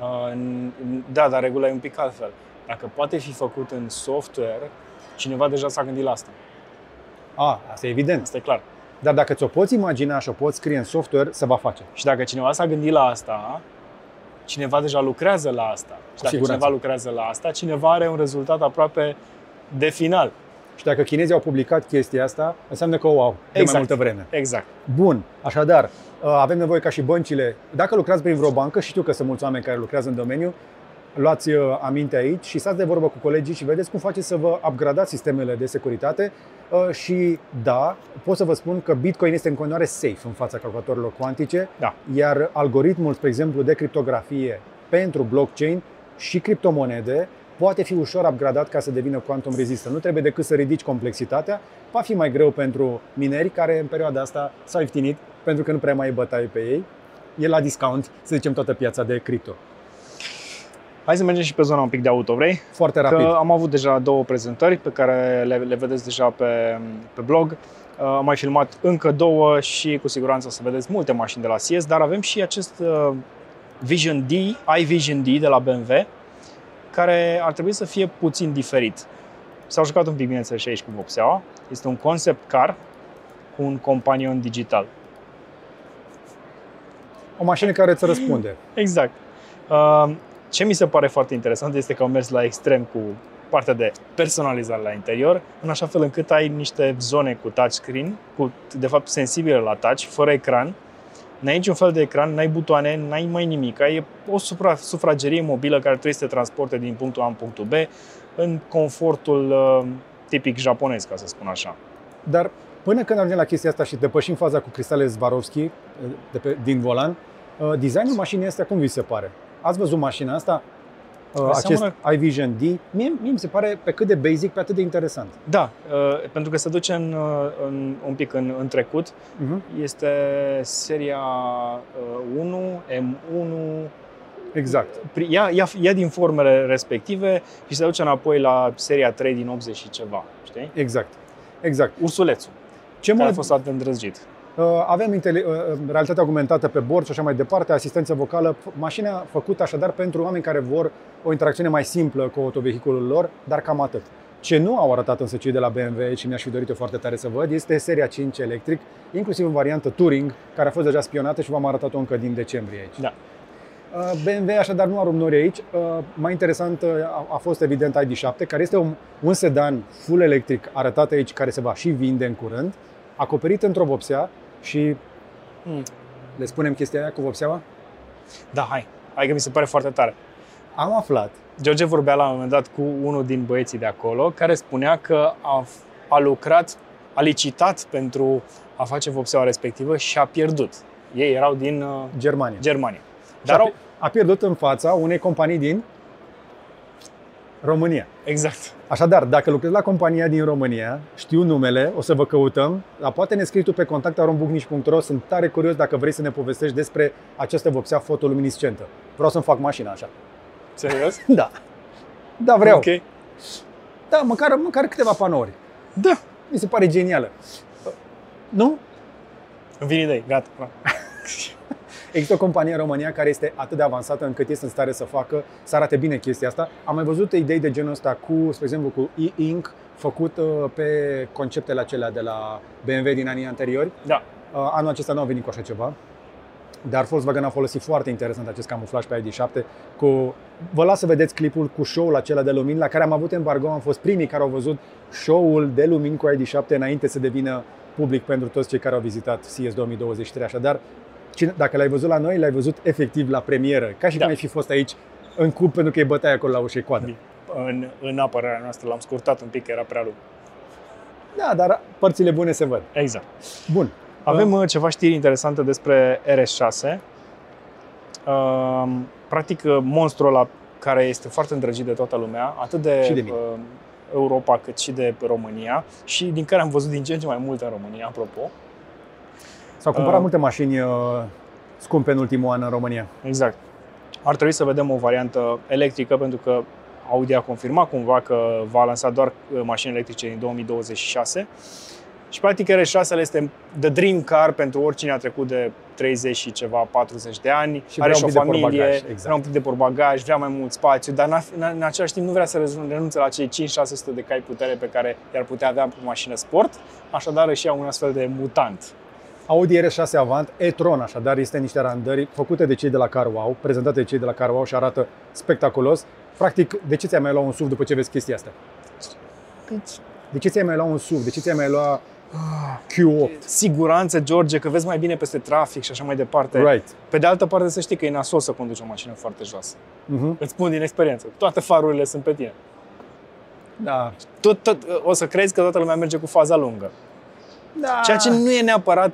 Uh, n- Da, dar regula e un pic altfel. Dacă poate fi făcut în software, cineva deja s-a gândit la asta. A, asta e evident. Asta e clar. Dar dacă ți-o poți imagina și o poți scrie în software, se va face. Și dacă cineva s-a gândit la asta, cineva deja lucrează la asta. Și dacă siguranță. cineva lucrează la asta, cineva are un rezultat aproape de final. Și dacă chinezii au publicat chestia asta, înseamnă că o au de Exact. mai multă vreme. Exact. Bun, așadar, uh, avem nevoie ca și băncile, dacă lucrați prin vreo bancă, și știu că sunt mulți oameni care lucrează în domeniu, luați uh, aminte aici și stați de vorbă cu colegii și vedeți cum faceți să vă upgradați sistemele de securitate uh, și da, pot să vă spun că Bitcoin este în continuare safe în fața calculatorilor cuantice, Da. iar algoritmul, spre exemplu, de criptografie pentru blockchain și criptomonede poate fi ușor upgradat ca să devină quantum resistant. Nu trebuie decât să ridici complexitatea. Va fi mai greu pentru mineri care în perioada asta s-au ieftinit pentru că nu prea mai e bătaie pe ei. E la discount, să zicem, toată piața de cripto. Hai să mergem și pe zona un pic de auto, vrei? Foarte rapid. Că am avut deja două prezentări pe care le, le vedeți deja pe, pe blog. Uh, Am mai filmat încă două și cu siguranță o să vedeți multe mașini de la CS, dar avem și acest uh, Vision D, iVision D de la BMW, care ar trebui să fie puțin diferit. S-au jucat un pic, bineînțeles, și aici cu vopseaua. Este un concept car cu un companion digital. O mașină care îți răspunde. Exact. Uh, Ce mi se pare foarte interesant este că au mers la extrem cu partea de personalizare la interior, în așa fel încât ai niște zone cu touchscreen, cu, de fapt sensibile la touch, fără ecran, n-ai niciun fel de ecran, n-ai butoane, n-ai mai nimic. E o supra, sufragerie mobilă care trebuie să te transporte din punctul A în punctul B în confortul uh, tipic japonez, ca să spun așa. Dar până când ajungem la chestia asta și depășim faza cu cristale Swarovski de pe, din volan, uh, designul mașinii astea cum vi se pare? Ați văzut mașina asta? Uh, Acest Seamănă- iVision D? Mie, mie mi se pare pe cât de basic, pe atât de interesant. Da, uh, pentru că se duce în, uh, în, un pic în, în trecut, Uh-huh. este seria uh, 1, M1, Exact. pri- ia, ia, ia din formele respective și se duce înapoi la seria 3 din 80 și ceva, știi? Exact. Exact. Ursulețul, Ce care mă, a fost atât de îndrăzgit. Uh, avem intele- uh, realitate augmentată pe bord și așa mai departe, asistență vocală, f- mașina făcută așadar pentru oameni care vor o interacțiune mai simplă cu autovehiculul lor, dar cam atât. Ce nu au arătat însă cei de la BMW și mi-aș fi dorit eu foarte tare să văd este seria 5 electric, inclusiv în variantă Touring, care a fost deja spionată și v-am arătat-o încă din decembrie aici. Da. Uh, BMW așadar nu are un nori aici. Uh, Mai interesant uh, a- a fost evident ID7, care este un, un sedan full electric arătat aici, care se va și vinde în curând, acoperit într-o vopsea și Mm. le spunem chestia aia cu vopseaua? Da, hai, hai că mi se pare foarte tare. Am aflat George vorbea la un moment dat cu unul din băieții de acolo, care spunea că a, a lucrat, a licitat pentru a face vopseaua respectivă și a pierdut. Ei erau din uh, Germania. Germania. Dar Dar au, a pierdut în fața unei companii din România. exact. Așadar, dacă lucrezi la compania din România, știu numele, o să vă căutăm, dar poate ne scrii tu pe contactarombucnici.ro, sunt tare curios dacă vrei să ne povestești despre această vopsea fotoluminiscentă. Vreau să-mi fac mașina așa. Serios? Da. Da, vreau. Ok. Da, măcar, măcar câteva panouri. Da. Mi se pare genială. Nu? Îmi vin idei, gata. Există o companie în România care este atât de avansată încât este în stare să facă, să arate bine chestia asta. Am mai văzut idei de genul ăsta cu, spre exemplu, cu e-ink făcut uh, pe conceptele acelea de la BMW din anii anteriori. Da. Uh, Anul acesta nu au venit cu așa ceva. Dar Volkswagen a folosit foarte interesant acest camuflaj pe ID7 cu... Vă las să vedeți clipul cu show-ul acela de lumini la care am avut embargo. Am fost primii care au văzut show-ul de lumini cu ID7 înainte să devină public pentru toți cei care au vizitat CS 2023. Așadar, cine, dacă l-ai văzut la noi, l-ai văzut efectiv la premieră, ca și Da. cum ai fi fost aici în cup pentru că e bătaia acolo la ușă coadă. În, în apărarea noastră l-am scurtat un pic, că era prea lung. Da, dar părțile bune se văd. Exact. Bun. Avem uh, ceva știri interesante despre RS6. Uh, practic, uh, monstrul ăla care este foarte îndrăgit de toată lumea, atât de, Și de mine. uh, Europa cât și de România și din care am văzut din ce în ce mai multe în România, apropo. S-au cumpărat Uh. multe mașini uh, scumpe în ultimul an în România. Exact. Ar trebui să vedem o variantă electrică pentru că Audi a confirmat cumva că va lansa doar uh, mașini electrice în 2026. Și practic RS6 este the dream car pentru oricine a trecut de 30 și ceva, 40 de ani, Și are vrea și o un pic de familie, portbagaj, exact. vrea un pic de portbagaj, vrea mai mult spațiu, dar n-a- în, în același timp nu vrea să renunțe la cei 5-600 de cai putere pe care i-ar putea avea pe o mașină sport, așadar își ia un astfel de mutant. Audi RS6 Avant e-tron, așadar este niște randări făcute de cei de la CarWow, prezentate de cei de la CarWow și arată spectaculos. Practic, de ce ți-ai mai luat un SUV după ce vezi chestia asta? De ce ți-ai mai luat un SUV? De ce ți-ai mai luat Q8? Siguranță, George, că vezi mai bine peste trafic și așa mai departe. Right. Pe de altă parte, să știi că e nasol să conduci o mașină foarte joasă. Mhm. Îți spun din experiență. Toate farurile sunt pe tine. Da. Tot, tot, o să crezi că toată lumea merge cu faza lungă. Da. Ceea ce nu e neapărat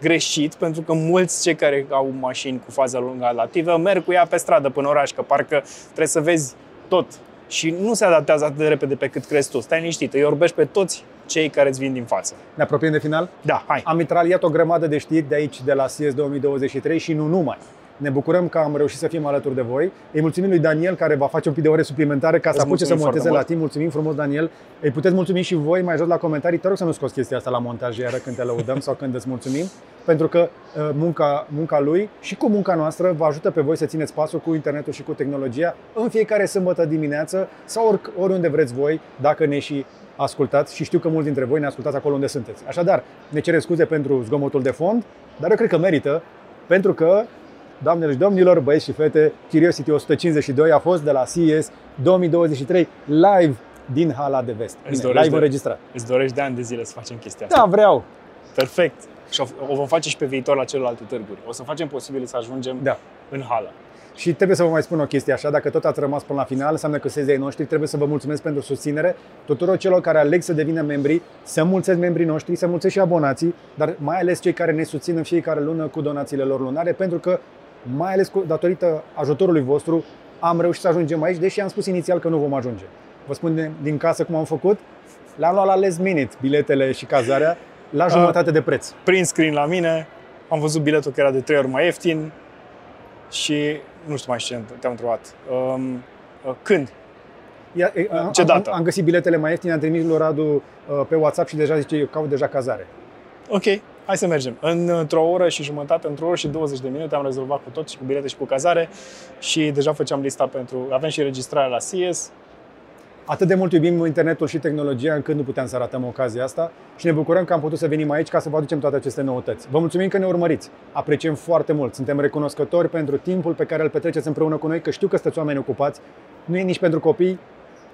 greșit, pentru că mulți cei care au mașini cu faza lungă adaptivă merg cu ea pe stradă până în oraș, că parcă trebuie să vezi tot. Și nu se adaptează atât de repede pe cât crezi tu. Stai liniștit, îi orbești pe toți cei care îți vin din față. Ne apropiem de final? Da, hai. Am mitraliat o grămadă de știri de aici, de la CS 2023 și nu numai. Ne bucurăm că am reușit să fim alături de voi. Îi mulțumim lui Daniel care va face un pic de ore suplimentare ca să Îți apuce să mulțumim monteze foarte la timp. Mulțumim frumos, Daniel. Îi puteți mulțumi și voi mai jos la comentarii. Te rog să nu scoți chestia asta la montaj iară când te lăudăm sau când îți mulțumim, pentru că uh, munca, munca lui și cu munca noastră vă ajută pe voi să țineți pasul cu internetul și cu tehnologia în fiecare sâmbătă dimineață sau ori, oriunde vreți voi, dacă ne și ascultați și știu că mulți dintre voi ne ascultați acolo unde sunteți. Așadar, ne cerem scuze pentru zgomotul de fond, dar eu cred că merită, pentru că, doamnelor și domnilor, băieți și fete, Curiosity 152 a fost de la CES 2023 live din Hala de Vest. Îți Bine, dorești live de- înregistrat. Îți dorești de ani de zile să facem chestia asta. Da, vreau. Perfect. Și o, o vom face și pe viitor la celelalte târguri. O să facem posibil să ajungem Da. în hală. Și trebuie să vă mai spun o chestie așa, dacă tot ați rămas până la final, înseamnă că sezei noștri trebuie să vă mulțumesc pentru susținere tuturor celor care aleg să devină membri, să mulțesc membrii noștri, să mulțesc și abonații, dar mai ales cei care ne susțin în fiecare lună cu donațiile lor lunare, pentru că mai ales cu, datorită ajutorului vostru am reușit să ajungem aici, deși am spus inițial că nu vom ajunge. Vă spun din, din casă cum am făcut, le-am luat la last minute biletele și cazarea la jumătate de preț. Prin screen la mine, am văzut biletul că era de 3 ori mai ieftin și nu știu mai ce te-am întrebat. Um, uh, când? Ia, e, am, Ce dată? Am, am găsit biletele mai ieftine, am trimis lui Radu uh, pe WhatsApp și deja zice, eu caut deja cazare. Ok, hai să mergem. În, într-o oră și jumătate, într-o oră și 20 de minute am rezolvat cu tot și cu bilete și cu cazare și deja făceam lista pentru... Avem și registrarea la CS. Atât de mult iubim internetul și tehnologia încât nu puteam să ratăm ocazia asta și ne bucurăm că am putut să venim aici ca să vă aducem toate aceste noutăți. Vă mulțumim că ne urmăriți. Apreciem foarte mult. Suntem recunoscători pentru timpul pe care îl petreceți împreună cu noi, că știu că sunteți oameni ocupați. Nu e nici pentru copii,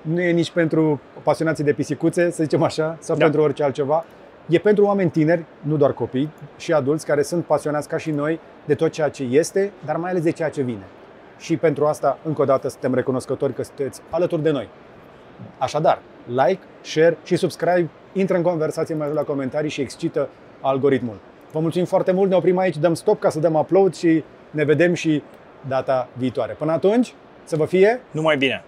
nu e nici pentru pasionații de pisicuțe, să zicem așa, sau Da. pentru orice altceva. E pentru oameni tineri, nu doar copii, și adulți care sunt pasionați ca și noi de tot ceea ce este, dar mai ales de ceea ce vine. Și pentru asta, încă o dată, suntem recunoscători că sunteți alături de noi. Așadar, like, share și subscribe, intră în conversație mai jos la comentarii și excită algoritmul. Vă mulțumim foarte mult, ne oprim aici, dăm stop ca să dăm upload și ne vedem și data viitoare. Până atunci, să vă fie Numai bine!